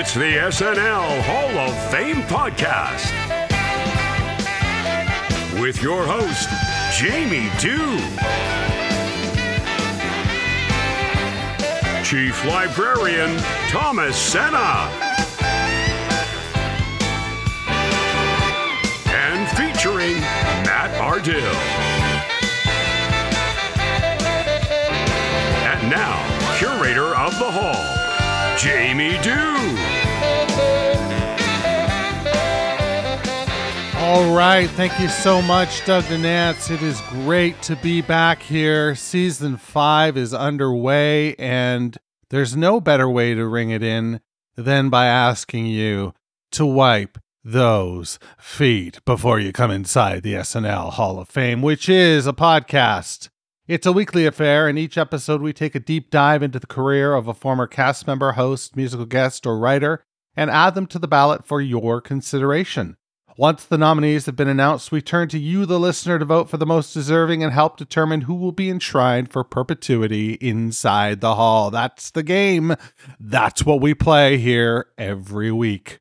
It's the SNL Hall of Fame podcast with your host, Jamie Dew, Chief Librarian Thomas Senna, and featuring Matt Ardill. And now, curator of the hall, Jamie Do. All right. Thank you so much, Doug DeNance. It is great to be back here. Season five is underway, and there's no better way to ring it in than by asking you to wipe those feet before you come inside the SNL Hall of Fame, which is a podcast. It's a weekly affair. In each episode, we take a deep dive into the career of a former cast member, host, musical guest, or writer and add them to the ballot for your consideration. Once the nominees have been announced, we turn to you, the listener, to vote for the most deserving and help determine who will be enshrined for perpetuity inside the hall. That's the game. That's what we play here every week.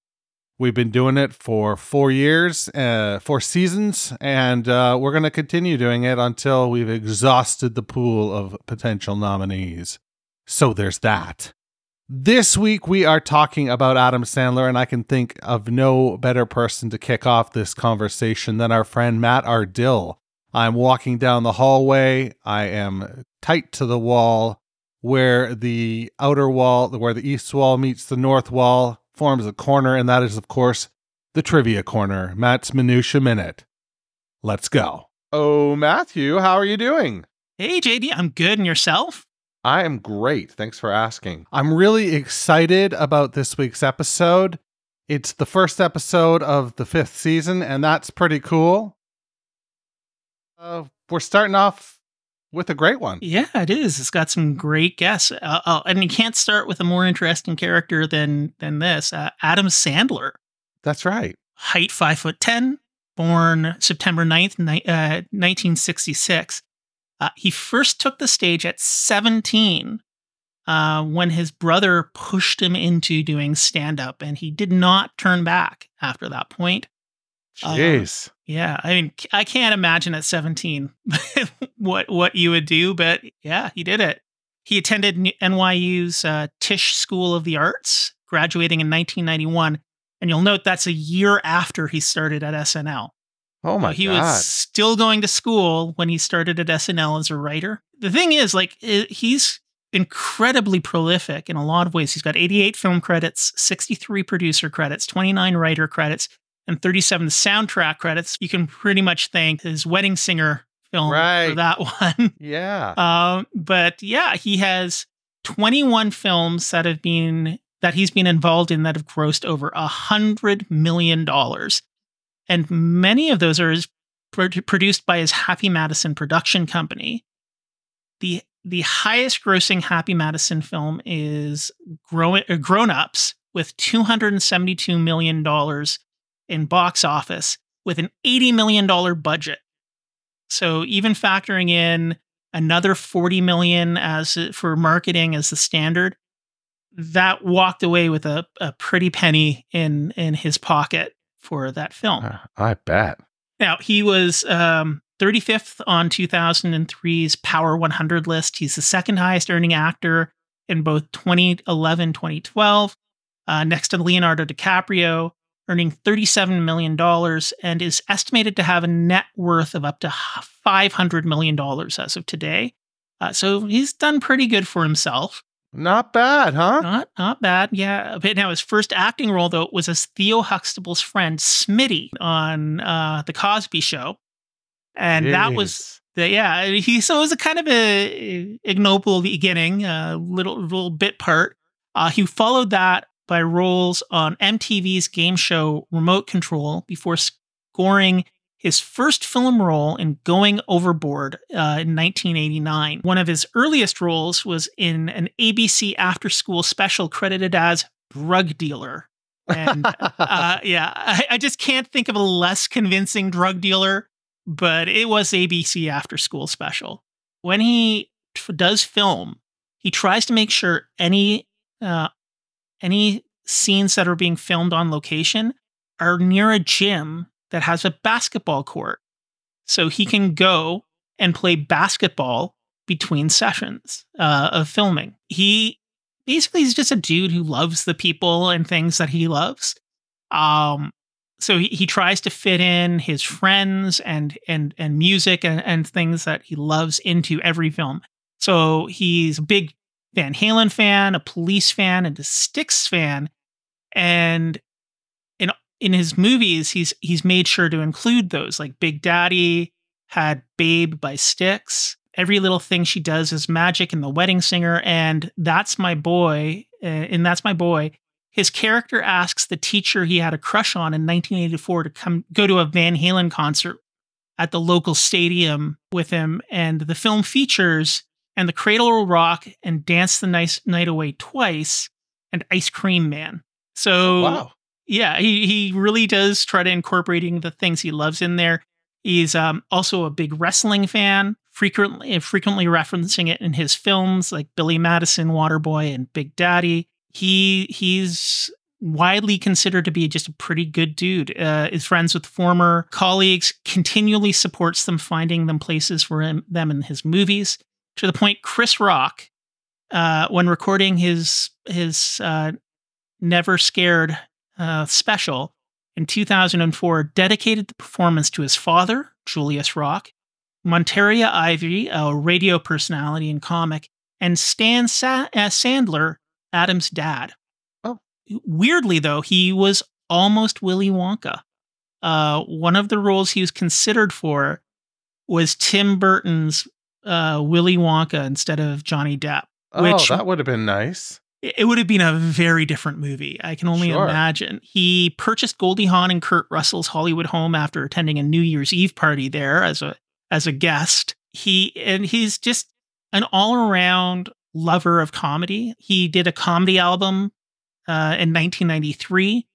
We've been doing it for four years, uh, four seasons, and uh, we're going to continue doing it until we've exhausted the pool of potential nominees. So there's that. This week, we are talking about Adam Sandler, and I can think of no better person to kick off this conversation than our friend Matt Ardill. I'm walking down the hallway. I am tight to the wall where the outer wall, where the east wall meets the north wall, forms a corner, and that is, of course, the trivia corner. Matt's Minutia Minute. Let's go. Oh, Matthew, how are you doing? Hey, JD, I'm good. And yourself? I am great. Thanks for asking. I'm really excited about this week's episode. It's the first episode of the fifth season, and that's pretty cool. Uh, we're starting off with a great one. Yeah, it is. It's got some great guests, uh, uh, and you can't start with a more interesting character than than this. Uh, Adam Sandler, That's right. height five foot ten, born September 9th, ni- uh, 1966. Uh, he first took the stage at 17 uh, when his brother pushed him into doing stand up, and he did not turn back after that point. Uh, Jeez. Yeah, I mean, I can't imagine at 17 what what you would do, but yeah, he did it. He attended NYU's uh, Tisch School of the Arts, graduating in 1991, and you'll note that's a year after he started at SNL. oh my So he god. was still going to school when he started at SNL as a writer. The thing is, like, i- he's incredibly prolific in a lot of ways. He's got 88 film credits, 63 producer credits, 29 writer credits, and 37 soundtrack credits. You can pretty much thank his Wedding Singer film Right. for that one. yeah. Um, but yeah, he has 21 films that have been that he's been involved in that have grossed over a hundred million dollars, and many of those are his, pro- produced by his Happy Madison production company. the The highest grossing Happy Madison film is Grown uh, Grown Ups with 272 million dollars in box office with an 80 million dollar budget. So even factoring in another 40 million as for marketing as the standard that walked away with a, a pretty penny in in his pocket for that film Uh, I bet. now he was um 35th on 2003's power 100 list he's the second highest earning actor in both 2011 2012 uh, next to leonardo dicaprio earning $37 million and is estimated to have a net worth of up to $500 million as of today. Uh, so he's done pretty good for himself. Not bad, huh? Not not bad. Yeah. But now his first acting role though was as Theo Huxtable's friend Smitty on uh, the Cosby Show, and that was the, yeah. He so it was a kind of a ignoble beginning, a little little bit part. Uh, he followed that by roles on MTV's game show Remote Control before scoring his first film role in Going Overboard uh, in 1989. One of his earliest roles was in an ABC after school special credited as Drug Dealer. And uh, yeah, I, I just can't think of a less convincing drug dealer, but it was ABC after school special. When he does film, he tries to make sure any uh, any scenes that are being filmed on location are near a gym that has a basketball court. So he can go and play basketball between sessions uh, of filming. He basically is just a dude who loves the people and things that he loves. Um, so he, he tries to fit in his friends and and and music and, and things that he loves into every film. So he's a big Van Halen fan, a Police fan, and a Styx fan, and in in his movies he's he's made sure to include those. Like Big Daddy had Babe by Styx. Every little thing she does is magic in The Wedding Singer, and that's my boy. Uh, and that's my boy his character asks the teacher he had a crush on in 1984 to come go to a Van Halen concert at the local stadium with him. And the film features and the Cradle Will Rock and Dance the Nice Night Away twice and Ice Cream Man. So wow. yeah, he he really does try to incorporating the things he loves in there. He's um, also a big wrestling fan, frequently frequently referencing it in his films like Billy Madison, Waterboy, and Big Daddy he he's widely considered to be just a pretty good dude. Uh, is friends with former colleagues, continually supports them, finding them places for him, them in his movies. To the point, Chris Rock, uh, when recording his his uh, Never Scared uh, special in 2004, dedicated the performance to his father, Julius Rock, Monteria Ivy, a radio personality and comic, and Stan Sa- uh, Sandler, Adam's dad. Oh. Weirdly, though, he was almost Willy Wonka. Uh, one of the roles he was considered for was Tim Burton's uh, Willy Wonka instead of Johnny Depp. Oh, which that would have been nice. It would have been a very different movie. I can only Sure. imagine. He purchased Goldie Hawn and Kurt Russell's Hollywood home after attending a New Year's Eve party there as a as a guest. He and he's just an all around lover of comedy. He did a comedy album uh, in 1993.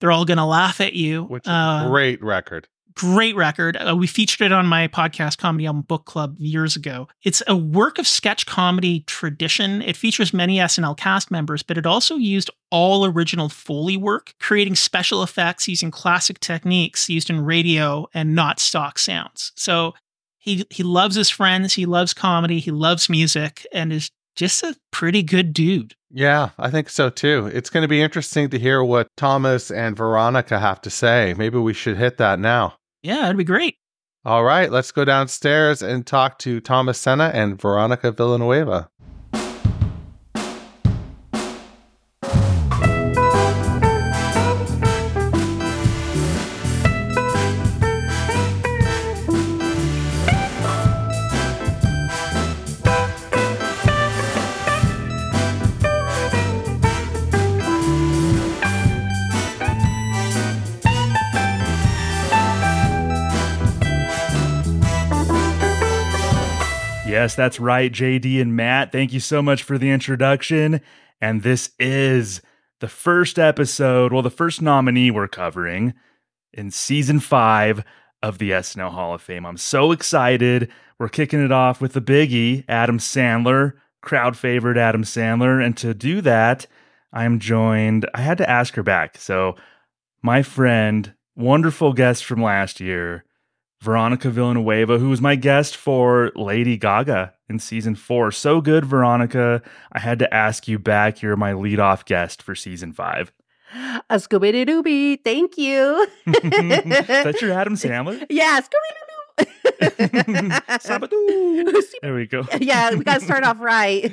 They're all gonna laugh at you. Which Uh, a great record. Great record. Uh, we featured it on my podcast Comedy Album Book Club years ago. It's a work of sketch comedy tradition. It features many SNL cast members, but it also used all original Foley work, creating special effects using classic techniques used in radio and not stock sounds. So he he loves his friends, he loves comedy, he loves music, and is just a pretty good dude. Yeah, I think so too. It's going to be interesting to hear what Thomas and Veronica have to say. Maybe we should hit that now. Yeah, that'd be great. All right, let's go downstairs and talk to Thomas Senna and Veronica Villanueva. Yes, that's right, JD and Matt. Thank you so much for the introduction. And this is the first episode, well, the first nominee we're covering in season five of the SNL Hall of Fame. I'm so excited. We're kicking it off with the biggie, Adam Sandler, crowd favorite Adam Sandler. And to do that, I am joined, I had to ask her back. So, my friend, wonderful guest from last year, Veronica Villanueva, who was my guest for Lady Gaga in season four. So good, Veronica. I had to ask you back. You're my lead-off guest for season five. A Scooby Dooby. Thank you. Is that your Adam Sandler? Yeah, Scooby Doo. There we go. yeah, we got to start off right.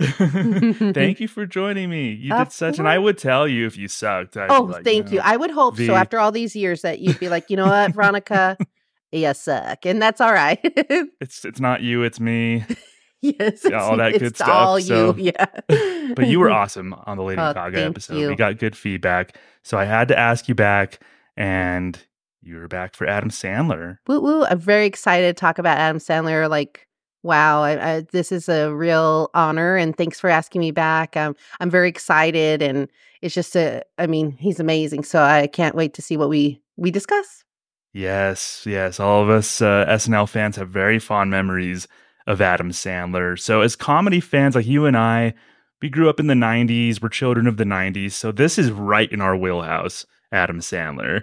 Thank you for joining me. You did Of such, and I would tell you if you sucked. I'd oh, like, thank know, you. I would hope V. so. After all these years, that you'd be like, you know what, Veronica, you suck, and that's all right. It's it's not you, it's me. yes, Yeah, all that it's good stuff, All so- you, yeah. But you were awesome on the Lady Oh, Gaga episode. We got good feedback, so I had to ask you back, and you were back for Adam Sandler. Woo woo! I'm very excited to talk about Adam Sandler. Like, wow, I, I, this is a real honor, and thanks for asking me back. Um, I'm very excited, and it's just a. I mean, he's amazing, so I can't wait to see what we we discuss. Yes, yes. All of us uh, SNL fans have very fond memories of Adam Sandler. So, as comedy fans like you and I, we grew up in the 90s. We're children of the 90s. So this is right in our wheelhouse, Adam Sandler.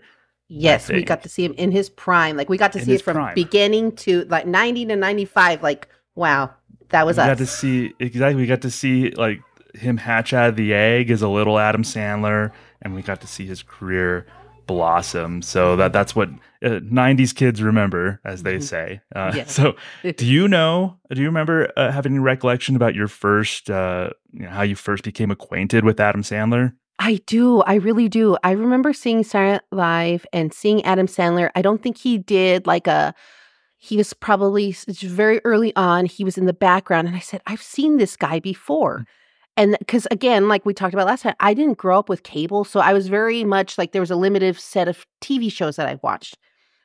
Yes, we got to see him in his prime. Like we got to In see it from prime. beginning to like 90 to 95. Like, wow, that was we us. got to see exactly. We got to see like him hatch out of the egg as a little Adam Sandler, and we got to see his career blossom. So that that's what uh, '90s kids remember, as they Mhm. say. Uh, Yes. So, do you know? Do you remember uh, having any recollection about your first, uh, you know, how you first became acquainted with Adam Sandler? I do. I really do. I remember seeing Night Live and seeing Adam Sandler. I don't think he did like a. He was probably very early on. He was in the background, and I said, "I've seen this guy before." And because again, like we talked about last time, I didn't grow up with cable, so I was very much like there was a limited set of TV shows that I watched.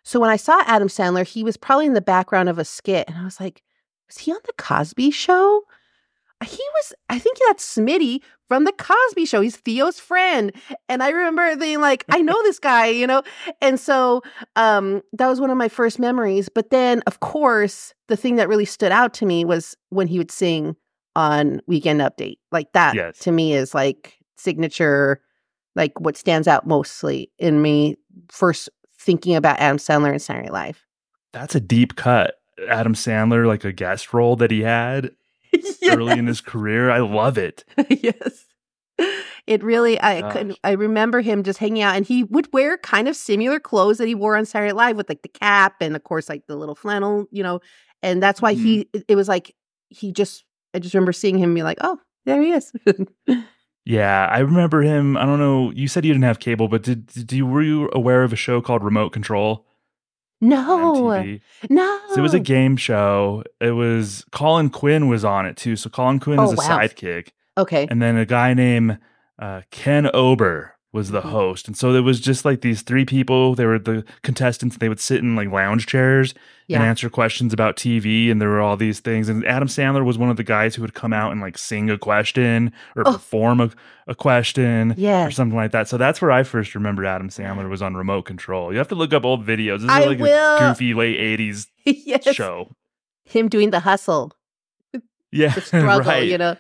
So when I saw Adam Sandler, he was probably in the background of a skit, and I was like, "Was he on the Cosby Show?" He was. I think that's Smitty from the Cosby Show. He's Theo's friend. And I remember being like, I know this guy, you know? And so um, that was one of my first memories. But then, of course, the thing that really stood out to me was when he would sing on Weekend Update. Like that Yes. to me is like signature, like what stands out mostly in me first thinking about Adam Sandler and Saturday Night Live. That's a deep cut. Adam Sandler, like a guest role that he had early in his career. I love it. yes. It really, I Gosh. could, I remember him just hanging out, and he would wear kind of similar clothes that he wore on Saturday Night Live with like the cap and of course like the little flannel, you know, and that's why mm-hmm. he. It, it was like he just. I just remember seeing him be like, oh, there he is. Yeah, I remember him. I don't know. You said you didn't have cable, but did, did you were you aware of a show called Remote Control no, MTV? no, So it was a game show. It was Colin Quinn was on it too. So Colin Quinn Oh, is a wow. sidekick, okay. and then a guy named uh, Ken Ober was the Mhm. host. And so it was just like these three people. They were the contestants. They would sit in like lounge chairs and answer questions about TV. And there were all these things. And Adam Sandler was one of the guys who would come out and like sing a question or Oh. perform a, a question or something like that. So that's where I first remember Adam Sandler was on Remote Control. You have to look up old videos. This is I like will. a goofy late 80s yes. show. Him doing the hustle, Yeah, the struggle, right. you know.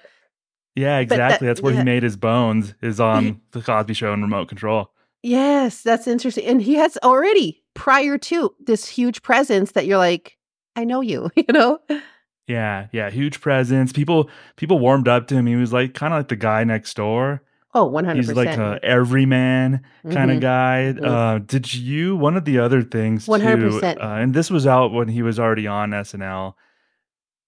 Yeah, But that- exactly. That's where yeah. he made his bones. Is on the Cosby Show and Remote Control. Yes, that's interesting. And he has already prior to this huge presence that you're like, I know you, you know? Yeah, yeah, huge presence. People people warmed up to him. He was like kind of like the guy next door. Oh, 100%. He's like a everyman kind of Mhm. guy. Mhm. Uh, did you one of the other things 100%. Uh, and this was out when he was already on SNL.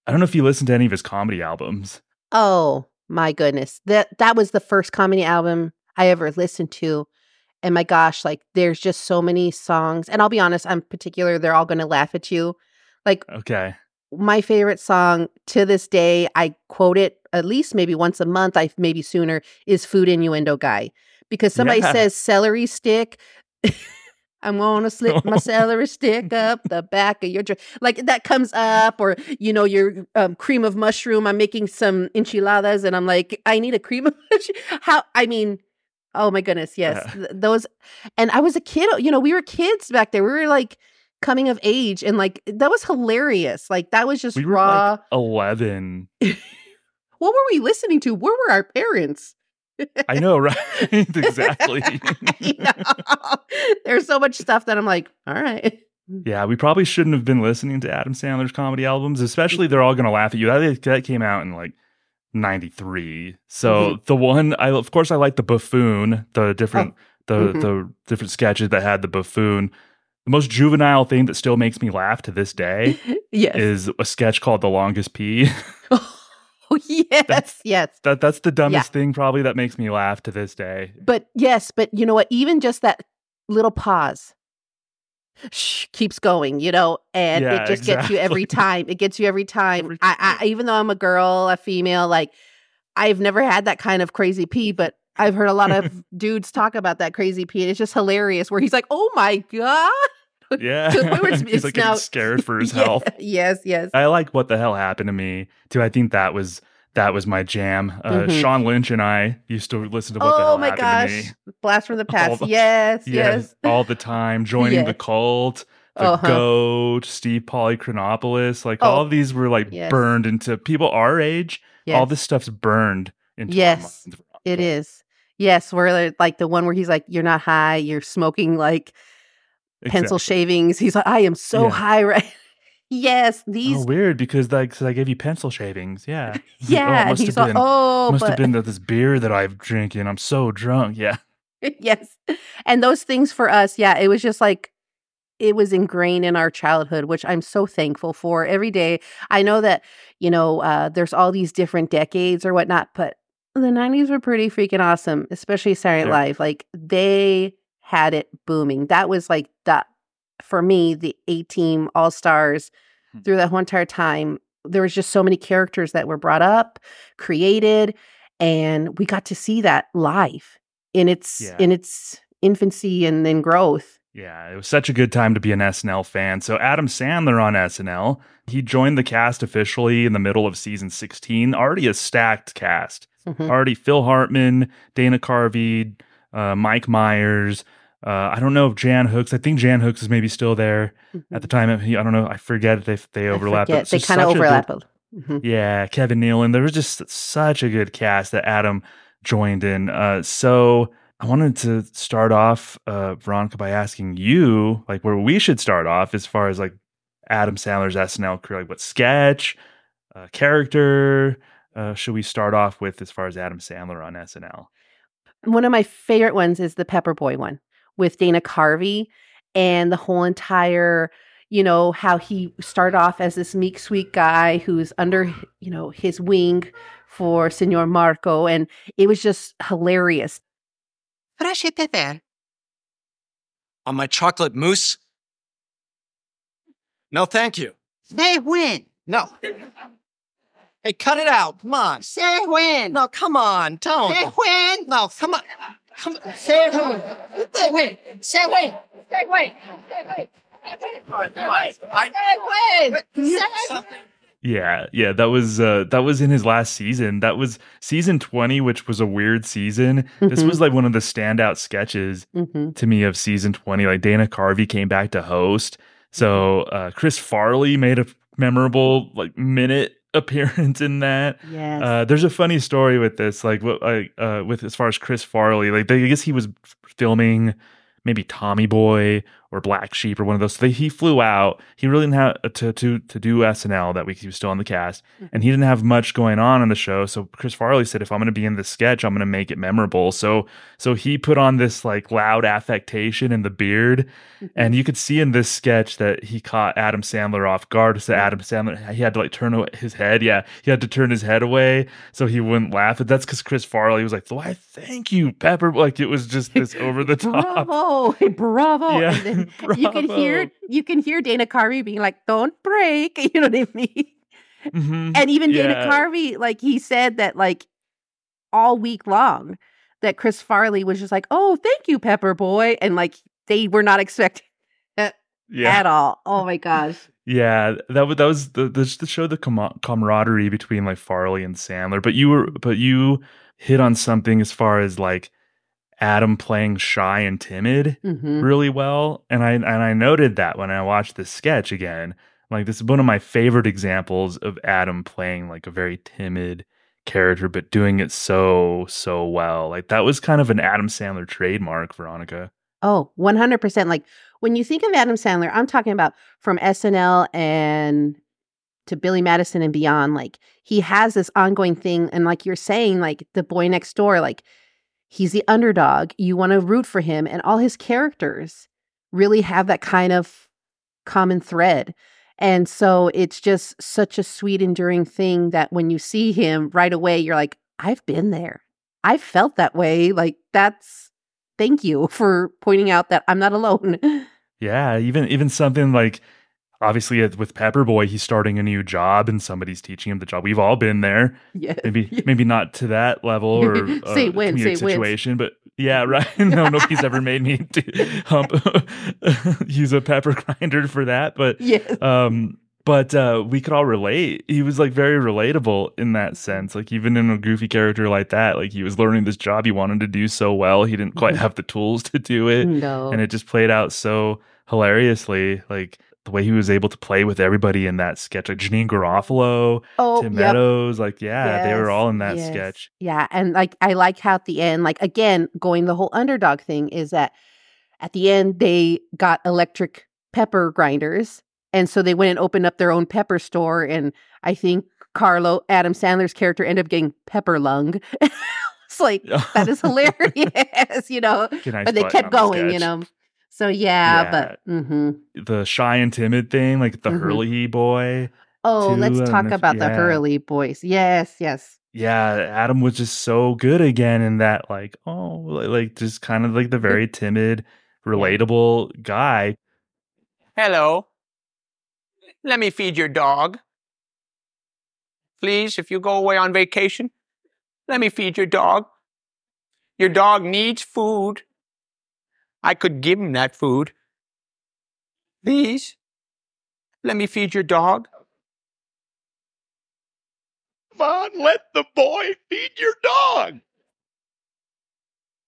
I don't know if you listened to any of his comedy albums. Oh, my goodness. That that was the first comedy album I ever listened to. And my gosh, like there's just so many songs. And I'll be honest, I'm particular, they're all gonna laugh at you. Like Okay. my favorite song to this day, I quote it at least maybe once a month, I maybe sooner, is Food Innuendo Guy. Because somebody Yeah. says celery stick. I'm gonna slip my celery stick up the back of your dress. Like that comes up, or you know, your um, cream of mushroom. I'm making some enchiladas, and I'm like, I need a cream of mushroom. How? I mean, oh my goodness, yes, Yeah. th- those. And I was a kid. You know, we were kids back there. We were like coming of age, and like that was hilarious. Like that was just We were raw. like 11. what were we listening to? Where were our parents? I know, right? exactly. Know. There's so much stuff that I'm like, all right. Yeah, we probably shouldn't have been listening to Adam Sandler's comedy albums, especially they're all going to laugh at you. That, that came out in like 93. So Mm-hmm. the one I of course I like the buffoon, the different the mhm. the different sketches that had the buffoon. The most juvenile thing that still makes me laugh to this day yes. is a sketch called The Longest Pee. Oh, yes. yes. that that's the dumbest thing probably that makes me laugh to this day. But yes, but you know what? Even just that little pause shh, keeps going, you know, and Yeah, it just gets you every time. It gets you every time. Every I, I, even though I'm a girl, a female, like I've never had that kind of crazy pee, but I've heard a lot of dudes talk about that crazy pee. And it's just hilarious where he's like, oh my God. Yeah. The it's- He's it's like now- scared for his Yeah, health. Yes, yes. I like what the hell happened to me too. I think that was that was my jam. Uh, Mhm. Sean Lynch and I used to listen to what the Oh hell my happened to gosh. Blast from the past. the- yes, yes. all the time. Joining the cult, the Uh-huh. goat, Steve Polychronopoulos. Like Oh, all of these were like yes. burned into people our age. All this stuff's burned into Yes. It is. Yes, where like the one where he's like, "You're not high. You're smoking like pencil Exactly. shavings." He's like, "I am so Yeah. high right." yes, these. Oh, weird because like 'cause I gave you pencil shavings. Yeah. yeah, Oh, and must he's have like, been, "Oh, must but have been that this beer that I've drinking. I'm so drunk. Yeah. yes," and those things for us, yeah, it was just like it was ingrained in our childhood, which I'm so thankful for every day. I know that you know uh, there's all these different decades or whatnot, but the 90s were pretty freaking awesome, especially Saturday Night Yeah. Live. Like they had it booming. That was like that for me, the A Team All Stars Hmm. through that whole entire time. There was just so many characters that were brought up, created, and we got to see that live in its Yeah. in its infancy and then growth. Yeah, it was such a good time to be an SNL fan. So Adam Sandler on SNL, he joined the cast officially in the middle of season 16, already a stacked cast. Mhm. Already Phil Hartman, Dana Carvey, uh, Mike Myers. Uh, I don't know if Jan Hooks. I think Jan Hooks is maybe still there at the time. I don't know. I forget if they, if they Mm-hmm. Overlap. but They kind of such a good- overlap. Mhm. yeah, Kevin Nealon. There was just such a good cast that Adam joined in. Uh, so I wanted to start off, uh, Veronica, by asking you, like, where we should start off as far as like Adam Sandler's SNL career. Like, what sketch, uh, character uh, should we start off with as far as Adam Sandler on SNL? One of my favorite ones is the Pepper Boy one with Dana Carvey and the whole entire, you know, how he started off as this meek, sweet guy who's under, you know, his wing for Senor Marco. And it was just hilarious. Fresh pepper. On my chocolate mousse? No, thank you. Say when. No. Hey, cut it out. Come on. Say when. No, come on. Don't. Say when. No, come on. Come on. Say when. Say when. Say when. Say when. Say when. I, Say when. Say something. Yeah, yeah, that was uh, that was in his last season. That was season twenty, which was a weird season. This Mhm. was like one of the standout sketches hmm to me of season 20 like dana carvey came back to host so uh chris farley made a memorable like minute appearance in that Yes. uh there's a funny story with this like uh with as far as chris farley like they, i guess he was filming maybe tommy boy or black sheep or one of those. So they, he flew out. He really didn't have uh, to to to do snl that week he was still on the cast. Mm-hmm. And he didn't have much going on in the show. So chris farley said if i'm going to be in this sketch i'm going to make it memorable. So so he put on this like loud affectation in the beard. Mm-hmm. And you could see in this sketch that he caught adam sandler off guard. So adam sandler he had to like turn his head. Yeah he had to turn his head away so he wouldn't laugh. But that's because chris farley was like why thank you pepper. Like it was just this over the top. Bravo, bravo. Yeah, And you can hear you can hear Dana Carvey being like, "Don't break," you know what I mean? Mhm. And even Dana Carvey, like he said that like all week long, that Chris Farley was just like, "Oh, thank you, Pepper Boy," and like they were not expecting that yeah at all. Oh my gosh! Yeah, that was that was the the to show the com- camaraderie between like Farley and Sandler. But you were but you hit on something as far as like Adam playing shy and timid hmm really well, and I and I noted that when I watched this sketch again. Like this is one of my favorite examples of Adam playing like a very timid character, but doing it so so well. Like that was kind of an Adam Sandler trademark, Veronica. Oh, 100%. Like when you think of Adam Sandler, I'm talking about from SNL and to Billy Madison and beyond. Like he has this ongoing thing. And like you're saying, like the boy next door, like he's the underdog. You want to root for him. And all his characters really have that kind of common thread. And so it's just such a sweet, enduring thing that when you see him right away, you're like, I've been there. I felt that way. Like that's thank you for pointing out that I'm not alone. Yeah, even even something like obviously uh, with Pepperboy, he's starting a new job and somebody's teaching him the job. We've all been there. yes. Maybe maybe not to that level or uh, Say when, comedic say when. situation, but yeah, right. no, nobody's ever made me to hump use a pepper grinder for that, but Yes. um but uh we could all relate he was like very relatable in that sense like even in a goofy character like that like he was learning this job he wanted to do so well he didn't quite have the tools to do it no. and it just played out so hilariously like the way he was able to play with everybody in that sketch, like Janeane Garofalo, Oh, Tim yep. Meadows, like yeah, they were all in that yes. sketch. Yeah, and like I like how at the end, like again, going the whole underdog thing is that at the end they got electric pepper grinders, and so they went and opened up their own pepper store, and I think Carlo Adam Sandler's character ended up getting pepper lung. it's like that is hilarious, you know. But they kept on the going, you know. So yeah, but hmm the shy and timid thing, like the Mhm. Herlihy boy. oh, Too, let's talk know if- about the yeah. Herlihy boys. Yes, yes. Yeah, Adam was just so good again in that, like, oh, like just kind of like the very timid, relatable guy. Hello. Let me feed your dog. Please, if you go away on vacation, let me feed your dog. Your dog needs food. I could give him that food. Please, let me feed your dog. Come on, let the boy feed your dog.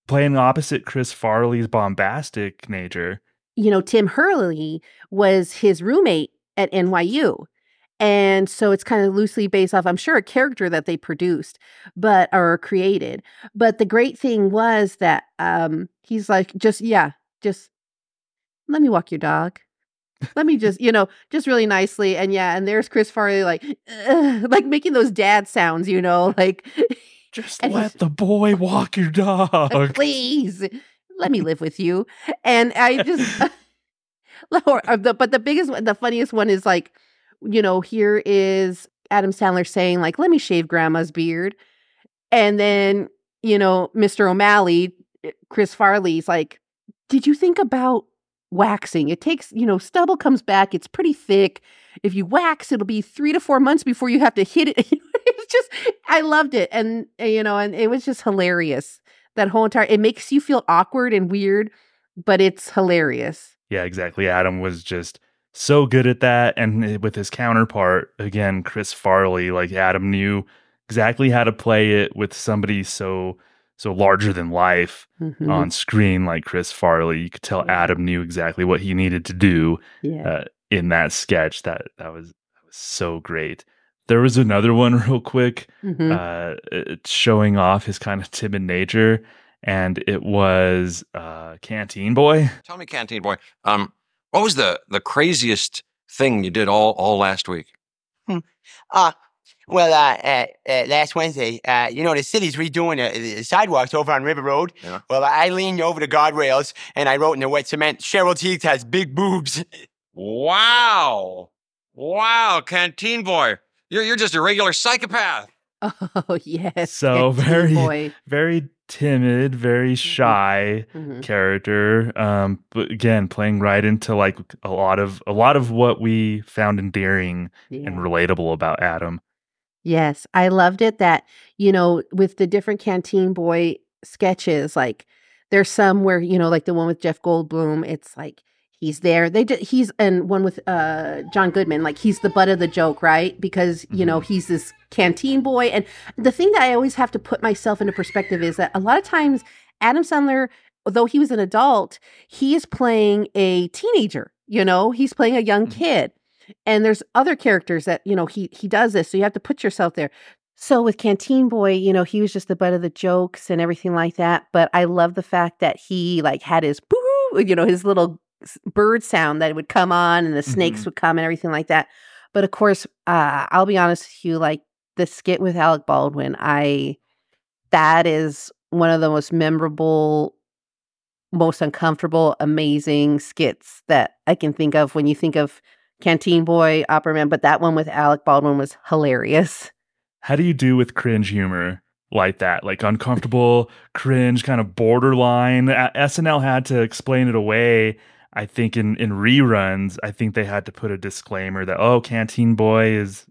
Playing opposite Chris Farley's bombastic nature. you know, Tim Herlihy was his roommate at NYU. And so it's kind of loosely based off, I'm sure, a character that they produced, but or created. But the great thing was that um he's like, just yeah, just let me walk your dog. Let me just, you know, just really nicely. And yeah, and there's Chris Farley like like making those dad sounds, you know, like Just let the boy walk your dog. please let me live with you and i just uh, the, but the biggest one the funniest one is like you know here is adam sandler saying like let me shave grandma's beard. And then you know mr o'malley eh, chris farley's like did you think about waxing? It takes you know stubble comes back it's pretty thick. If you wax it'll be three to four months before you have to hit it. It's just i loved it. And you know and it was just hilarious that whole entire it makes you feel awkward and weird but it's hilarious. Yeah, exactly. Adam was just so good at that. And eh, with his counterpart, again, Chris Farley, like Adam knew exactly how to play it with somebody so so larger than life Mhm. on screen like Chris Farley. You could tell Adam knew exactly what he needed to do yeah uh, in that sketch. That that was that was so great. There was another one real quick Mhm. uh, showing off his kind of timid nature, and it was uh, Canteen Boy. Tell me, Canteen Boy, um, what was the the craziest thing you did all all last week? Uh, well, uh, uh, uh, last Wednesday, uh, you know, the city's redoing the, the sidewalks over on River Road. Yeah. Well, I leaned over the guardrails and I wrote in the wet cement, Cheryl Tiegs has big boobs. Wow, wow, Canteen Boy, you're you're just a regular psychopath. oh yes So Canteen very- boy Very timid, very shy Mhm. character. Um, but again, playing right into like a lot of a lot of what we found endearing yeah. and relatable about Adam. Yes, I loved it that, you know, with the different Canteen Boy sketches, like there's some where, you know, like the one with Jeff Goldblum, it's like he's there. They did he's and one with uh John Goodman, like he's the butt of the joke, right? Because, you know, he's this canteen boy. And the thing that I always have to put myself into perspective is that a lot of times Adam Sandler, though he was an adult, he is playing a teenager, you know, he's playing a young Mhm. kid and there's other characters that you know he he does this so you have to put yourself there so with canteen boy you know he was just the butt of the jokes and everything like that but i love the fact that he like had his boo you know his little bird sound that would come on and the snakes Mhm. would come and everything like that but of course uh i'll be honest with you like the skit with alec baldwin i that is one of the most memorable most uncomfortable amazing skits that i can think of when you think of Canteen Boy, Opera Man, but that one with Alec Baldwin was hilarious. How do you do with cringe humor like that? Like uncomfortable, cringe, kind of borderline. SNL had to explain it away. I think in, in reruns, I think they had to put a disclaimer that, oh, Canteen Boy is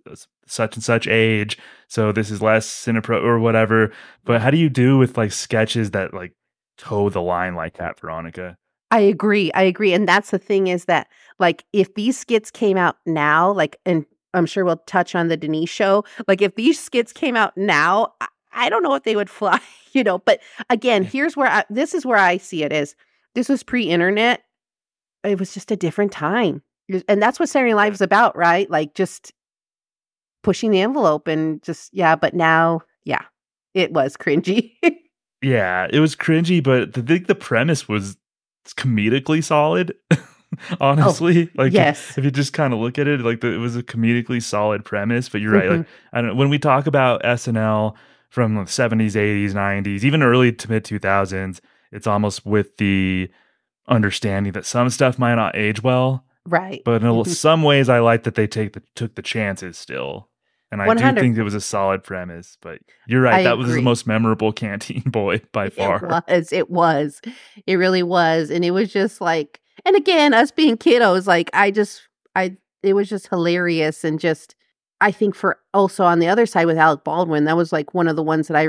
such and such age. So this is less cinepro or whatever. But how do you do with like sketches that like toe the line like that, Veronica? I agree. I agree. And that's the thing is that, like, if these skits came out now, like, and I'm sure we'll touch on the Denise show, like, if these skits came out now, I, I don't know if they would fly, you know. But again, here's where I, this is where I see it is this was pre internet. It was just a different time. and that's what Saturday Night Live is about, right? Like just pushing the envelope and just yeah. But now, yeah, it was cringy. Yeah, it was cringy, but I think the premise was comedically solid. Oh, honestly, like Oh, yes. if you just kind of look at it, like the, it was a comedically solid premise. But you're right. Like mm-hmm. I don't. When we talk about SNL from the 70s, 80s, 90s, even early to mid 2000s, it's almost with the understanding that some stuff might not age well. right. But in a- Mhm. some ways, I like that they take the took the chances still. And I 100. do think it was a solid premise, but you're right. I that was the most memorable canteen boy by far. It was. It was. It really was. And it was just like, and again, us being kiddos, like I just, I, it was just hilarious. And just, I think for also on the other side with Alec Baldwin, that was like one of the ones that I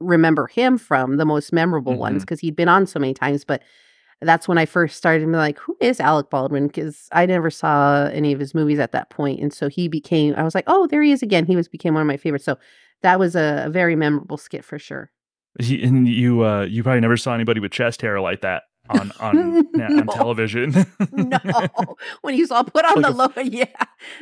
remember him from, the most memorable ones, Mhm. because he'd been on so many times. But that's when I first started to be like, who is Alec Baldwin? Because I never saw any of his movies at that point. And so he became, I was like, oh, there he is again. He was became one of my favorites. So that was a, a very memorable skit for sure. And you, uh, you probably never saw anybody with chest hair like that on on, na- on television. no, when he was all put on Like the a low, yeah,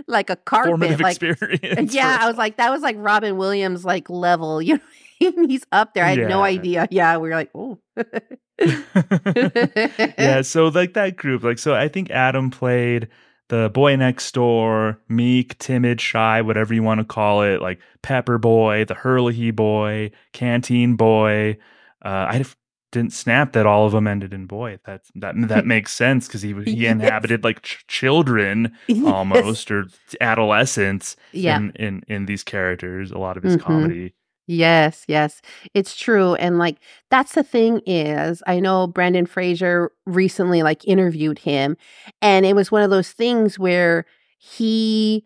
like a carpet, Formative like experience. yeah. I was like, that was like Robin Williams like level, you know. He's up there. I had no idea. Yeah, we were like, oh, yeah, so like that group, like so I think Adam played the boy next door, meek, timid, shy, whatever you want to call it, like Pepper Boy, the Herlihy Boy, Canteen Boy. Uh, I didn't snap that all of them ended in boy. That's that that makes sense because he he Yes. inhabited like ch- children Yes. almost or adolescents Yeah. in, in in these characters. A lot of his Mhm. comedy. Yes, yes, it's true. And like that's the thing is, I know Brendan Fraser recently like interviewed him, and it was one of those things where he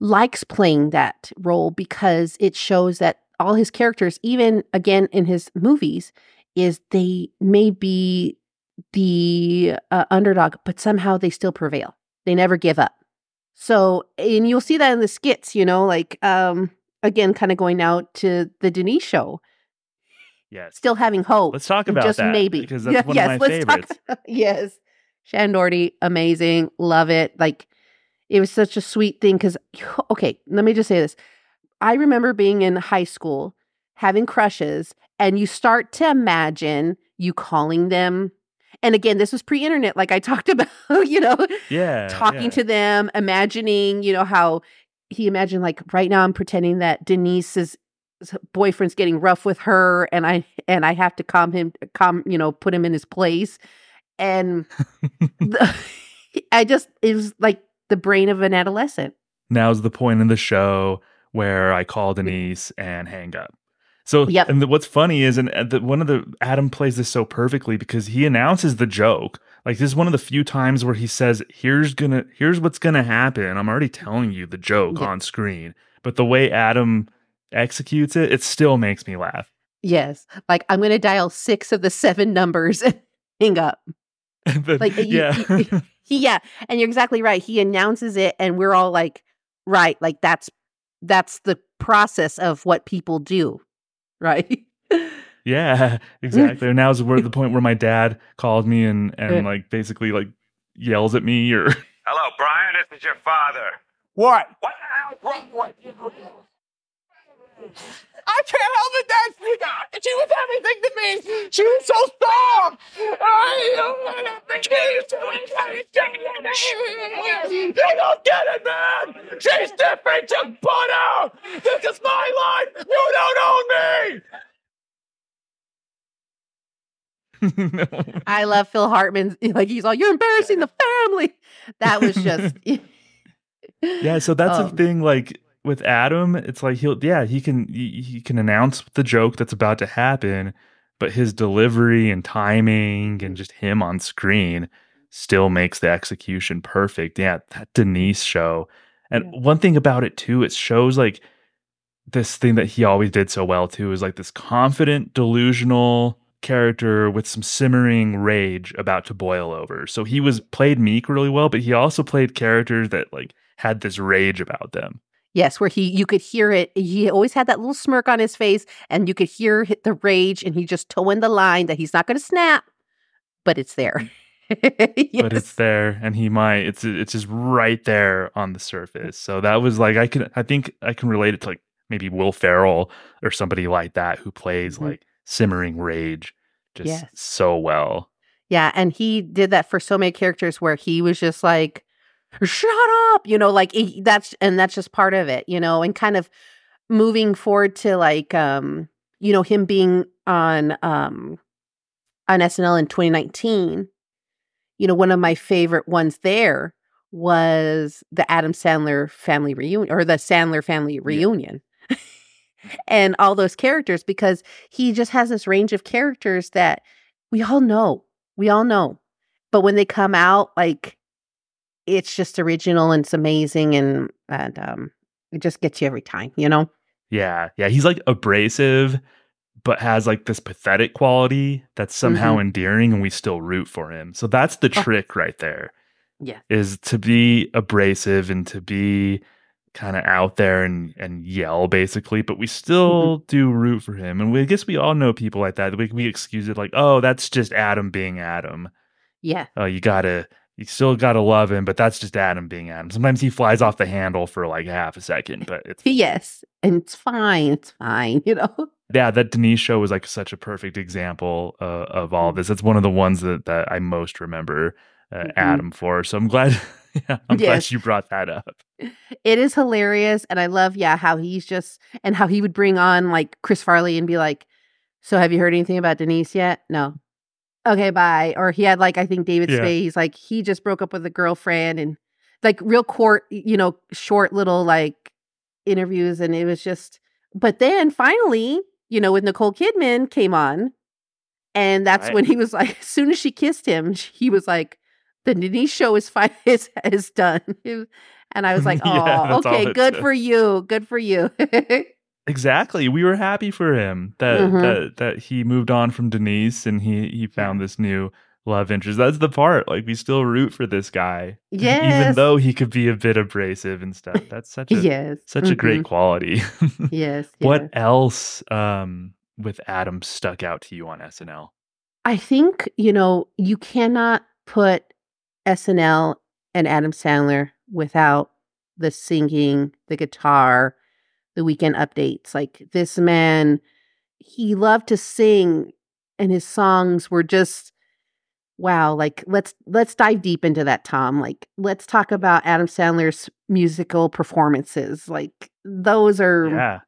likes playing that role because it shows that all his characters, even again in his movies, is they may be the uh, underdog, but somehow they still prevail. They never give up. So, and you'll see that in the skits, you know, like um again, kind of going out to the Denise show, Yes. still having hope. Let's talk about just that maybe because that's one yes, of my let's talk favorites. about- yes, Shannen Doherty, amazing, love it. Like it was such a sweet thing because okay, let me just say this: I remember being in high school having crushes, and you start to imagine you calling them. And again, this was pre-internet, like I talked about, you know, Yeah. talking yeah. to them, imagining, you know, how he imagined like right now I'm pretending that Denise's boyfriend's getting rough with her and I and I have to calm him calm, you know, put him in his place. And the, I just it was like the brain of an adolescent. now's the point in the show where I call Denise and hang up. So, Yep. and the, what's funny is, and uh, the, one of the Adam plays this so perfectly because he announces the joke. Like this is one of the few times where he says, "Here's gonna, here's what's gonna happen." I'm already telling you the joke Yeah. on screen, but the way Adam executes it, it still makes me laugh. Yes. Like I'm gonna dial six of the seven numbers and hang up. Like yeah, you- He, yeah, and you're exactly right. He announces it, and we're all like, right, like that's that's the process of what people do, right? yeah, exactly. And now's where the point where my dad called me and and Yeah. like basically like yells at me or Hello, Brian. This is your father. What? What the hell's wrong with you? I can't help it, Dad. She was everything to me. She was so strong. I, don't want they don't get it, man. She's different. Just put out. This is my life. You don't own me. I love Phil Hartman. Like he's all, "You're embarrassing the family." That was just Yeah, so that's Um, the thing. Like with Adam, it's like he'll yeah he can he, he can announce the joke that's about to happen, but his delivery and timing and just him on screen still makes the execution perfect. Yeah, that Denise show, and Yeah. one thing about it too, it shows like this thing that he always did so well too is like this confident, delusional character with some simmering rage about to boil over. So he was played meek really well, but he also played characters that like had this rage about them. yes, where he you could hear it. He always had that little smirk on his face, and you could hear the rage, and he just towing the line that he's not going to snap, but it's there. but it's there and he might it's it's just right there on the surface so that was like i can i think i can relate it to like maybe will ferrell or somebody like that who plays Mhm. like simmering rage just Yes. so well Yeah, and he did that for so many characters where he was just like, "Shut up," you know, like he- that's and that's just part of it, you know, and kind of moving forward to like, um, you know, him being on um on SNL in 2019. You know, one of my favorite ones there was the Adam Sandler family reunion or the Sandler family reunion. and all those characters because he just has this range of characters that we all know. We all know. But when they come out, like it's just original and it's amazing and and um it just gets you every time, you know? yeah yeah he's like abrasive but has like this pathetic quality that's somehow endearing and we still root for him so that's the Mm-hmm. Oh. trick right there Yeah. is to be abrasive and to be kind of out there and and yell basically but we still Mm-hmm. do root for him and we I guess we all know people like that we we excuse it like oh that's just Adam being Adam Yeah. oh you gotta you still gotta love him but that's just Adam being Adam sometimes he flies off the handle for like half a second but it's Yes. And it's fine. It's fine, you know? yeah that Denise show was like such a perfect example uh, of all of this it's one of the ones that that I most remember uh, Mhm. Adam for so I'm glad yeah, I'm glad Yes. you brought that up It is hilarious. And I love, yeah, how he's just and how he would bring on like Chris Farley and be like, So have you heard anything about Denise yet? No. Okay, bye. Or he had like I think David Yeah. Spade, he's like he just broke up with a girlfriend and like real court, you know, short little like interviews and it was just but then finally, you know, with Nicole Kidman came on and that's Right. when he was like as soon as she kissed him, he was like the Denise show is fine is is done. And I was like, "Oh, all okay, good for you. Good for you." Exactly. We were happy for him that Mhm. that that he moved on from Denise and he he found this new love interest. That's the part. Like we still root for this guy. Even though he could be a bit abrasive and stuff. That's such a yes. such a great Mhm. quality. Yes. What yes. else um with Adam stuck out to you on SNL? I think, you know, you cannot put SNL and Adam Sandler without the singing, the guitar, the weekend updates. Like this man, he loved to sing and his songs were just wow, like let's let's dive deep into that Tom. Like let's talk about Adam Sandler's musical performances. Like those are Yeah.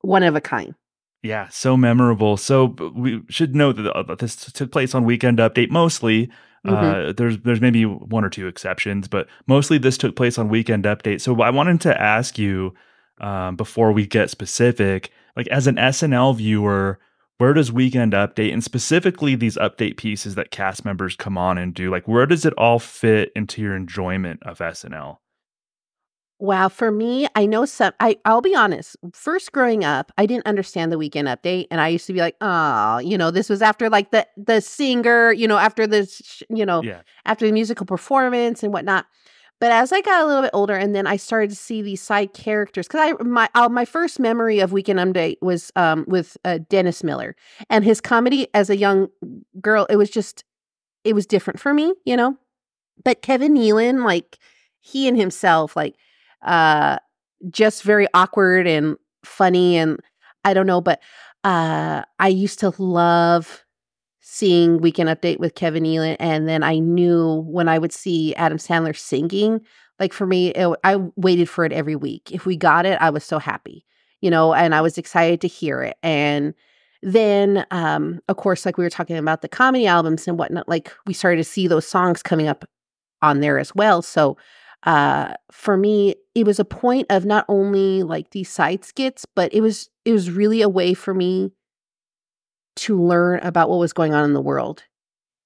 one of a kind. Yeah, so memorable. So we should note that uh, this took place on Weekend Update mostly. Mm-hmm. Uh, there's there's maybe one or two exceptions, but mostly this took place on Weekend Update. So I wanted to ask you um, before we get specific, like as an SNL viewer, where does Weekend Update and specifically these update pieces that cast members come on and do, like where does it all fit into your enjoyment of SNL? Wow, for me, I know some I I'll be honest. First growing up, I didn't understand the weekend update and I used to be like, "Oh, you know, this was after like the the singer, you know, after the sh- you know, Yeah, after the musical performance and whatnot." But as I got a little bit older and then I started to see these side characters cuz I my uh, my first memory of Weekend Update was um with uh, Dennis Miller and his comedy as a young girl, it was just it was different for me, you know. But Kevin Nealon like he and himself like uh just very awkward and funny and I don't know but uh I used to love seeing Weekend Update with Kevin Nealon and then I knew when I would see Adam Sandler singing like for me it, I waited for it every week. If we got it I was so happy you know and I was excited to hear it. And then um of course like we were talking about the comedy albums and whatnot like we started to see those songs coming up on there as well. So uh for me it was a point of not only like these side skits but it was it was really a way for me to learn about what was going on in the world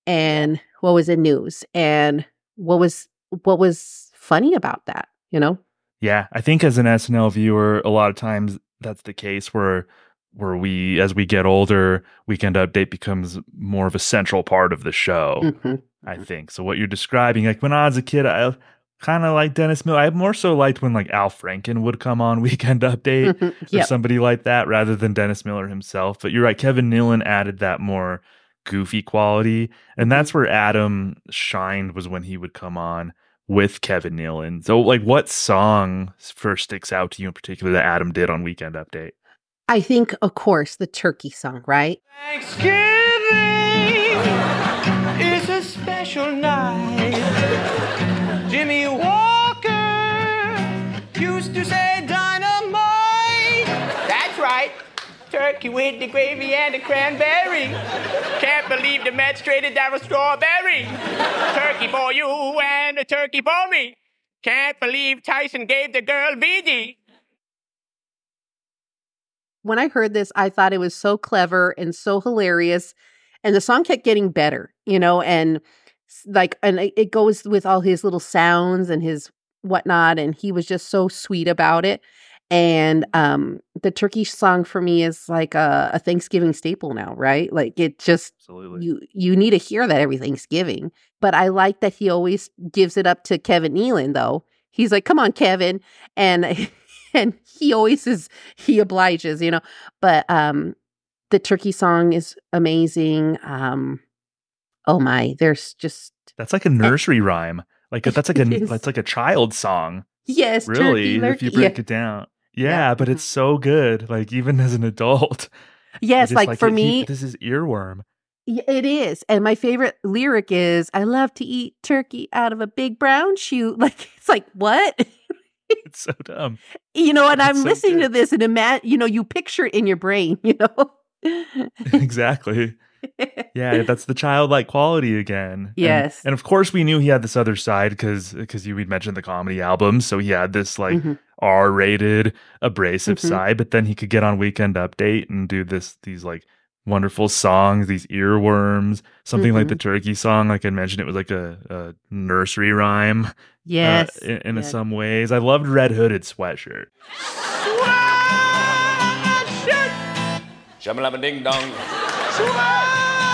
and what was in news and what was what was funny about that you know Yeah, I think as an SNL viewer, a lot of times that's the case where where we as we get older, Weekend Update becomes more of a central part of the show. Mhm. I think. So what you're describing, like when I was a kid, I kind of like Dennis Miller. I more so liked when like Al Franken would come on Weekend Update Mhm. or somebody like that rather than Dennis Miller himself. But you're right, Kevin Nealon added that more goofy quality. And that's where Adam shined was when he would come on with Kevin Nealon. So like what song first sticks out to you in particular that Adam did on Weekend Update? I think, of course, the turkey song, right? Thanksgiving is a special night. Jimmy Walker used to say dynamite. That's right. Turkey with the gravy and the cranberry. Can't believe the Mets traded that for strawberry. Turkey for you and a turkey for me. Can't believe Tyson gave the girl VD. When I heard this, I thought it was so clever and so hilarious. And the song kept getting better, you know, and like, and it goes with all his little sounds and his whatnot. And he was just so sweet about it. And um the turkey song for me is like a, a Thanksgiving staple now, right? Like it just Absolutely. you you need to hear that every Thanksgiving. But I like that he always gives it up to Kevin Nealon though. He's like, "Come on, Kevin," and and he always is he obliges, you know. But um, the turkey song is amazing. Um, oh my, there's just That's like a nursery rhyme. Like that's like a that's like a child song. yes, Really, turkey, if you break Yeah. it down. Yeah, but it's mm-hmm. so good. Like even as an adult. Yes, It's like, for it- me, this is earworm. It is. And my favorite lyric is I love to eat turkey out of a big brown shoe. Like it's like what? It's so dumb. you know, and It's I'm so listening to this and ima- you know, you picture it in your brain, you know. exactly. Yeah, that's the childlike quality again. Yes. And, of course we knew he had this other side because because you had mentioned the comedy album, so he had this like Mhm. R-rated abrasive Mhm. side, but then he could get on Weekend Update and do this these like wonderful songs, these earworms, something like Mhm. the turkey song. Like I mentioned, it was like a, a nursery rhyme. uh, Yes. in, in yes. some ways. I loved Red Hooded Sweatshirt. Shamalama ding dong. Sweatshirt.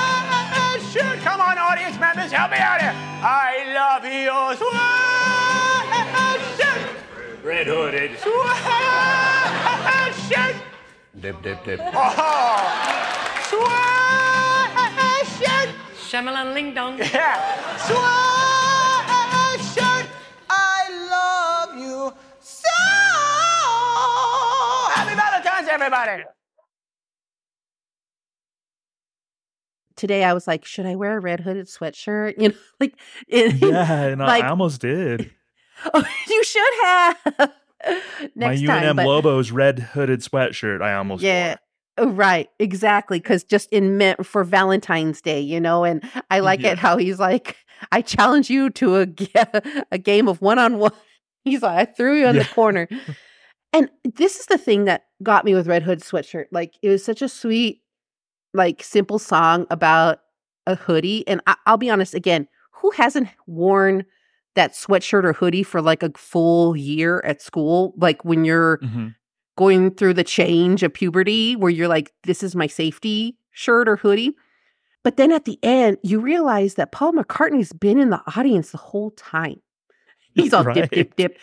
Come on, audience members, help me out here. I love your sweatshirt. Red hooded. Sweatshirt. Dip, dip, dip. Oh, sweatshirt. Shamalan ling dong. Yeah. Sweatshirt. I love you so. Happy Valentine's, everybody. Today I was like, should I wear a red hooded sweatshirt? You know, like it, Yeah, and I- like- I almost did. Oh, you should have. My Next UNM time, but- Lobos red hooded sweatshirt. I almost Yeah. wore. Oh, Right, exactly. Because just in meant for Valentine's Day, you know, and I like Yeah. it how he's like, I challenge you to a, a game of one on one. He's like, I threw you in the corner. And this is the thing that got me with Red Hood sweatshirt. Like, it was such a sweet, like, simple song about a hoodie. And I- I'll be honest, again, who hasn't worn that sweatshirt or hoodie for like a full year at school? Like, when you're Mhm. going through the change of puberty where you're like, this is my safety shirt or hoodie. But then at the end, you realize that Paul McCartney's been in the audience the whole time. He's all dip, dip, dip.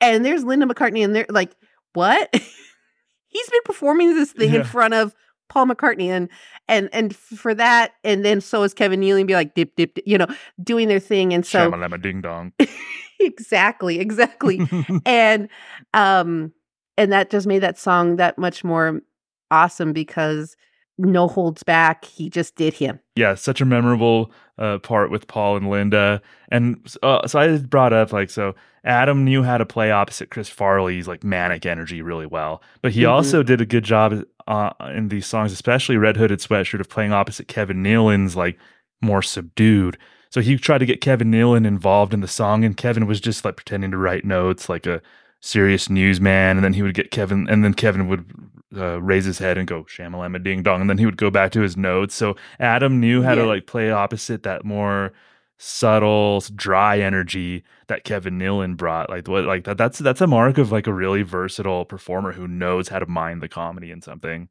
And there's Linda McCartney, and they're like, what? He's been performing this thing in front of Paul McCartney, and and and for that, and then so is Kevin Nealon, be like dip, dip, dip, you know, doing their thing, and so Shamalama ding dong. exactly, exactly and um and that just made that song that much more awesome because no holds back he just did him yeah, such a memorable uh, part with Paul and Linda. And uh, so I brought up like so Adam knew how to play opposite Chris Farley's like manic energy really well, but he Mhm. also did a good job uh, in these songs, especially Red Hooded Sweatshirt, of playing opposite Kevin Nealon's like more subdued. So he tried to get Kevin Nealon involved in the song, and Kevin was just like pretending to write notes like a serious newsman, and then he would get Kevin, and then Kevin would uh, raise his head and go shamalama ding dong, and then he would go back to his notes. So Adam knew how Yeah. to like play opposite that more subtle, dry energy that Kevin Nealon brought. Like what, like that. That's that's a mark of like a really versatile performer who knows how to mine the comedy in something.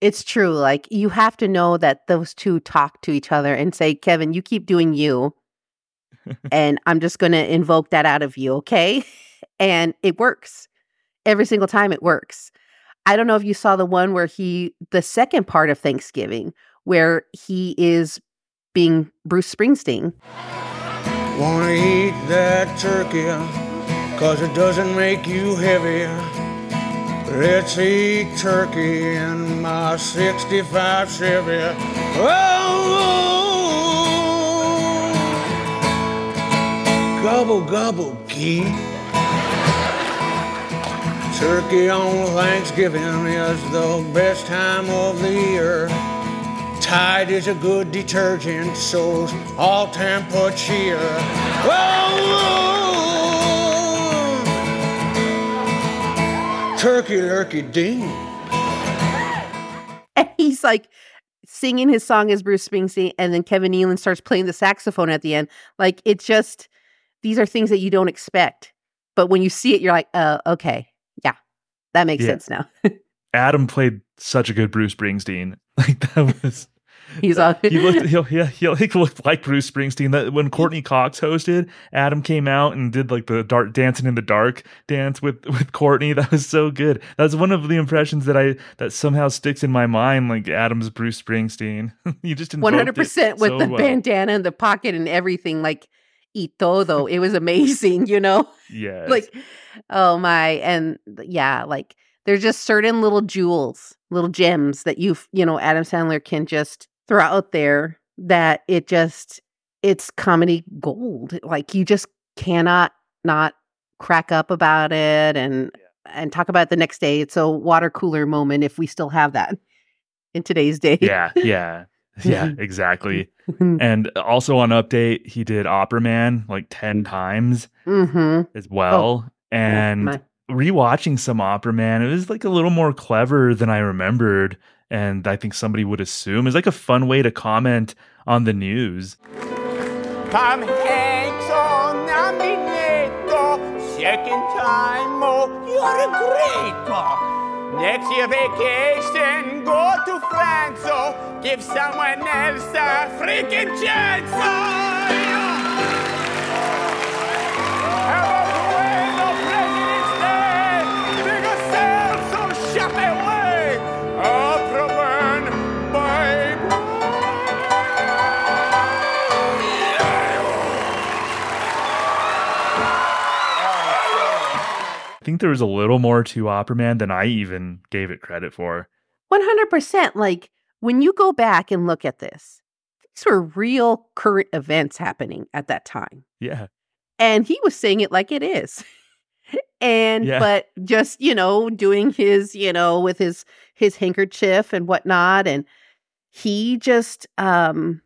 it's true like you have to know that those two talk to each other and say kevin you keep doing you and i'm just going to invoke that out of you okay and it works every single time it works i don't know if you saw the one where he the second part of thanksgiving where he is being Bruce Springsteen. Wanna eat that turkey, cause it doesn't make you heavy. Let's eat turkey in my 65 Chevy. Oh, gobble, gobble, geek. Turkey on Thanksgiving is the best time of the year. Tide is a good detergent, so's all temper cheer. Oh, turkey lurkey ding. And he's like singing his song as Bruce Springsteen, and then Kevin Nealon starts playing the saxophone at the end. Like it's just these are things that you don't expect, but when you see it, you're like, "Oh, okay, yeah, that makes Yeah. sense now." Adam played such a good Bruce Springsteen. Like that was He's uh, all he looked he, yeah, he he'll, he looked like Bruce Springsteen. That when Courteney Cox hosted, Adam came out and did like the dark dancing in the dark dance with with Courtney. That was so good. That's one of the impressions that I that somehow sticks in my mind. Like Adam's Bruce Springsteen. you just one hundred percent with so the well. bandana and the pocket and everything. Like y todo, it was amazing. You know. Yeah. like oh my and yeah like there's just certain little jewels little gems that you you know adam sandler can just throw out there that it just it's comedy gold like you just cannot not crack up about it and and talk about it the next day it's a water cooler moment if we still have that in today's day yeah, yeah, yeah, exactly. And also on update, he did Opera Man like ten times mm-hmm as well. and my- rewatching some Opera Man, it was like a little more clever than I remembered. And I think somebody would assume is like a fun way to comment on the news. Tom Hanks on nominato. Second time, oh, you're a great. oh. Next year vacation, go to France, oh, give someone else a freaking chance. Oh, I think there was a little more to Opera Man than I even gave it credit for. 100% like when you go back and look at this these were real current events happening at that time Yeah. and he was saying it like it is and Yeah. but just you know doing his you know with his his handkerchief and whatnot and he just um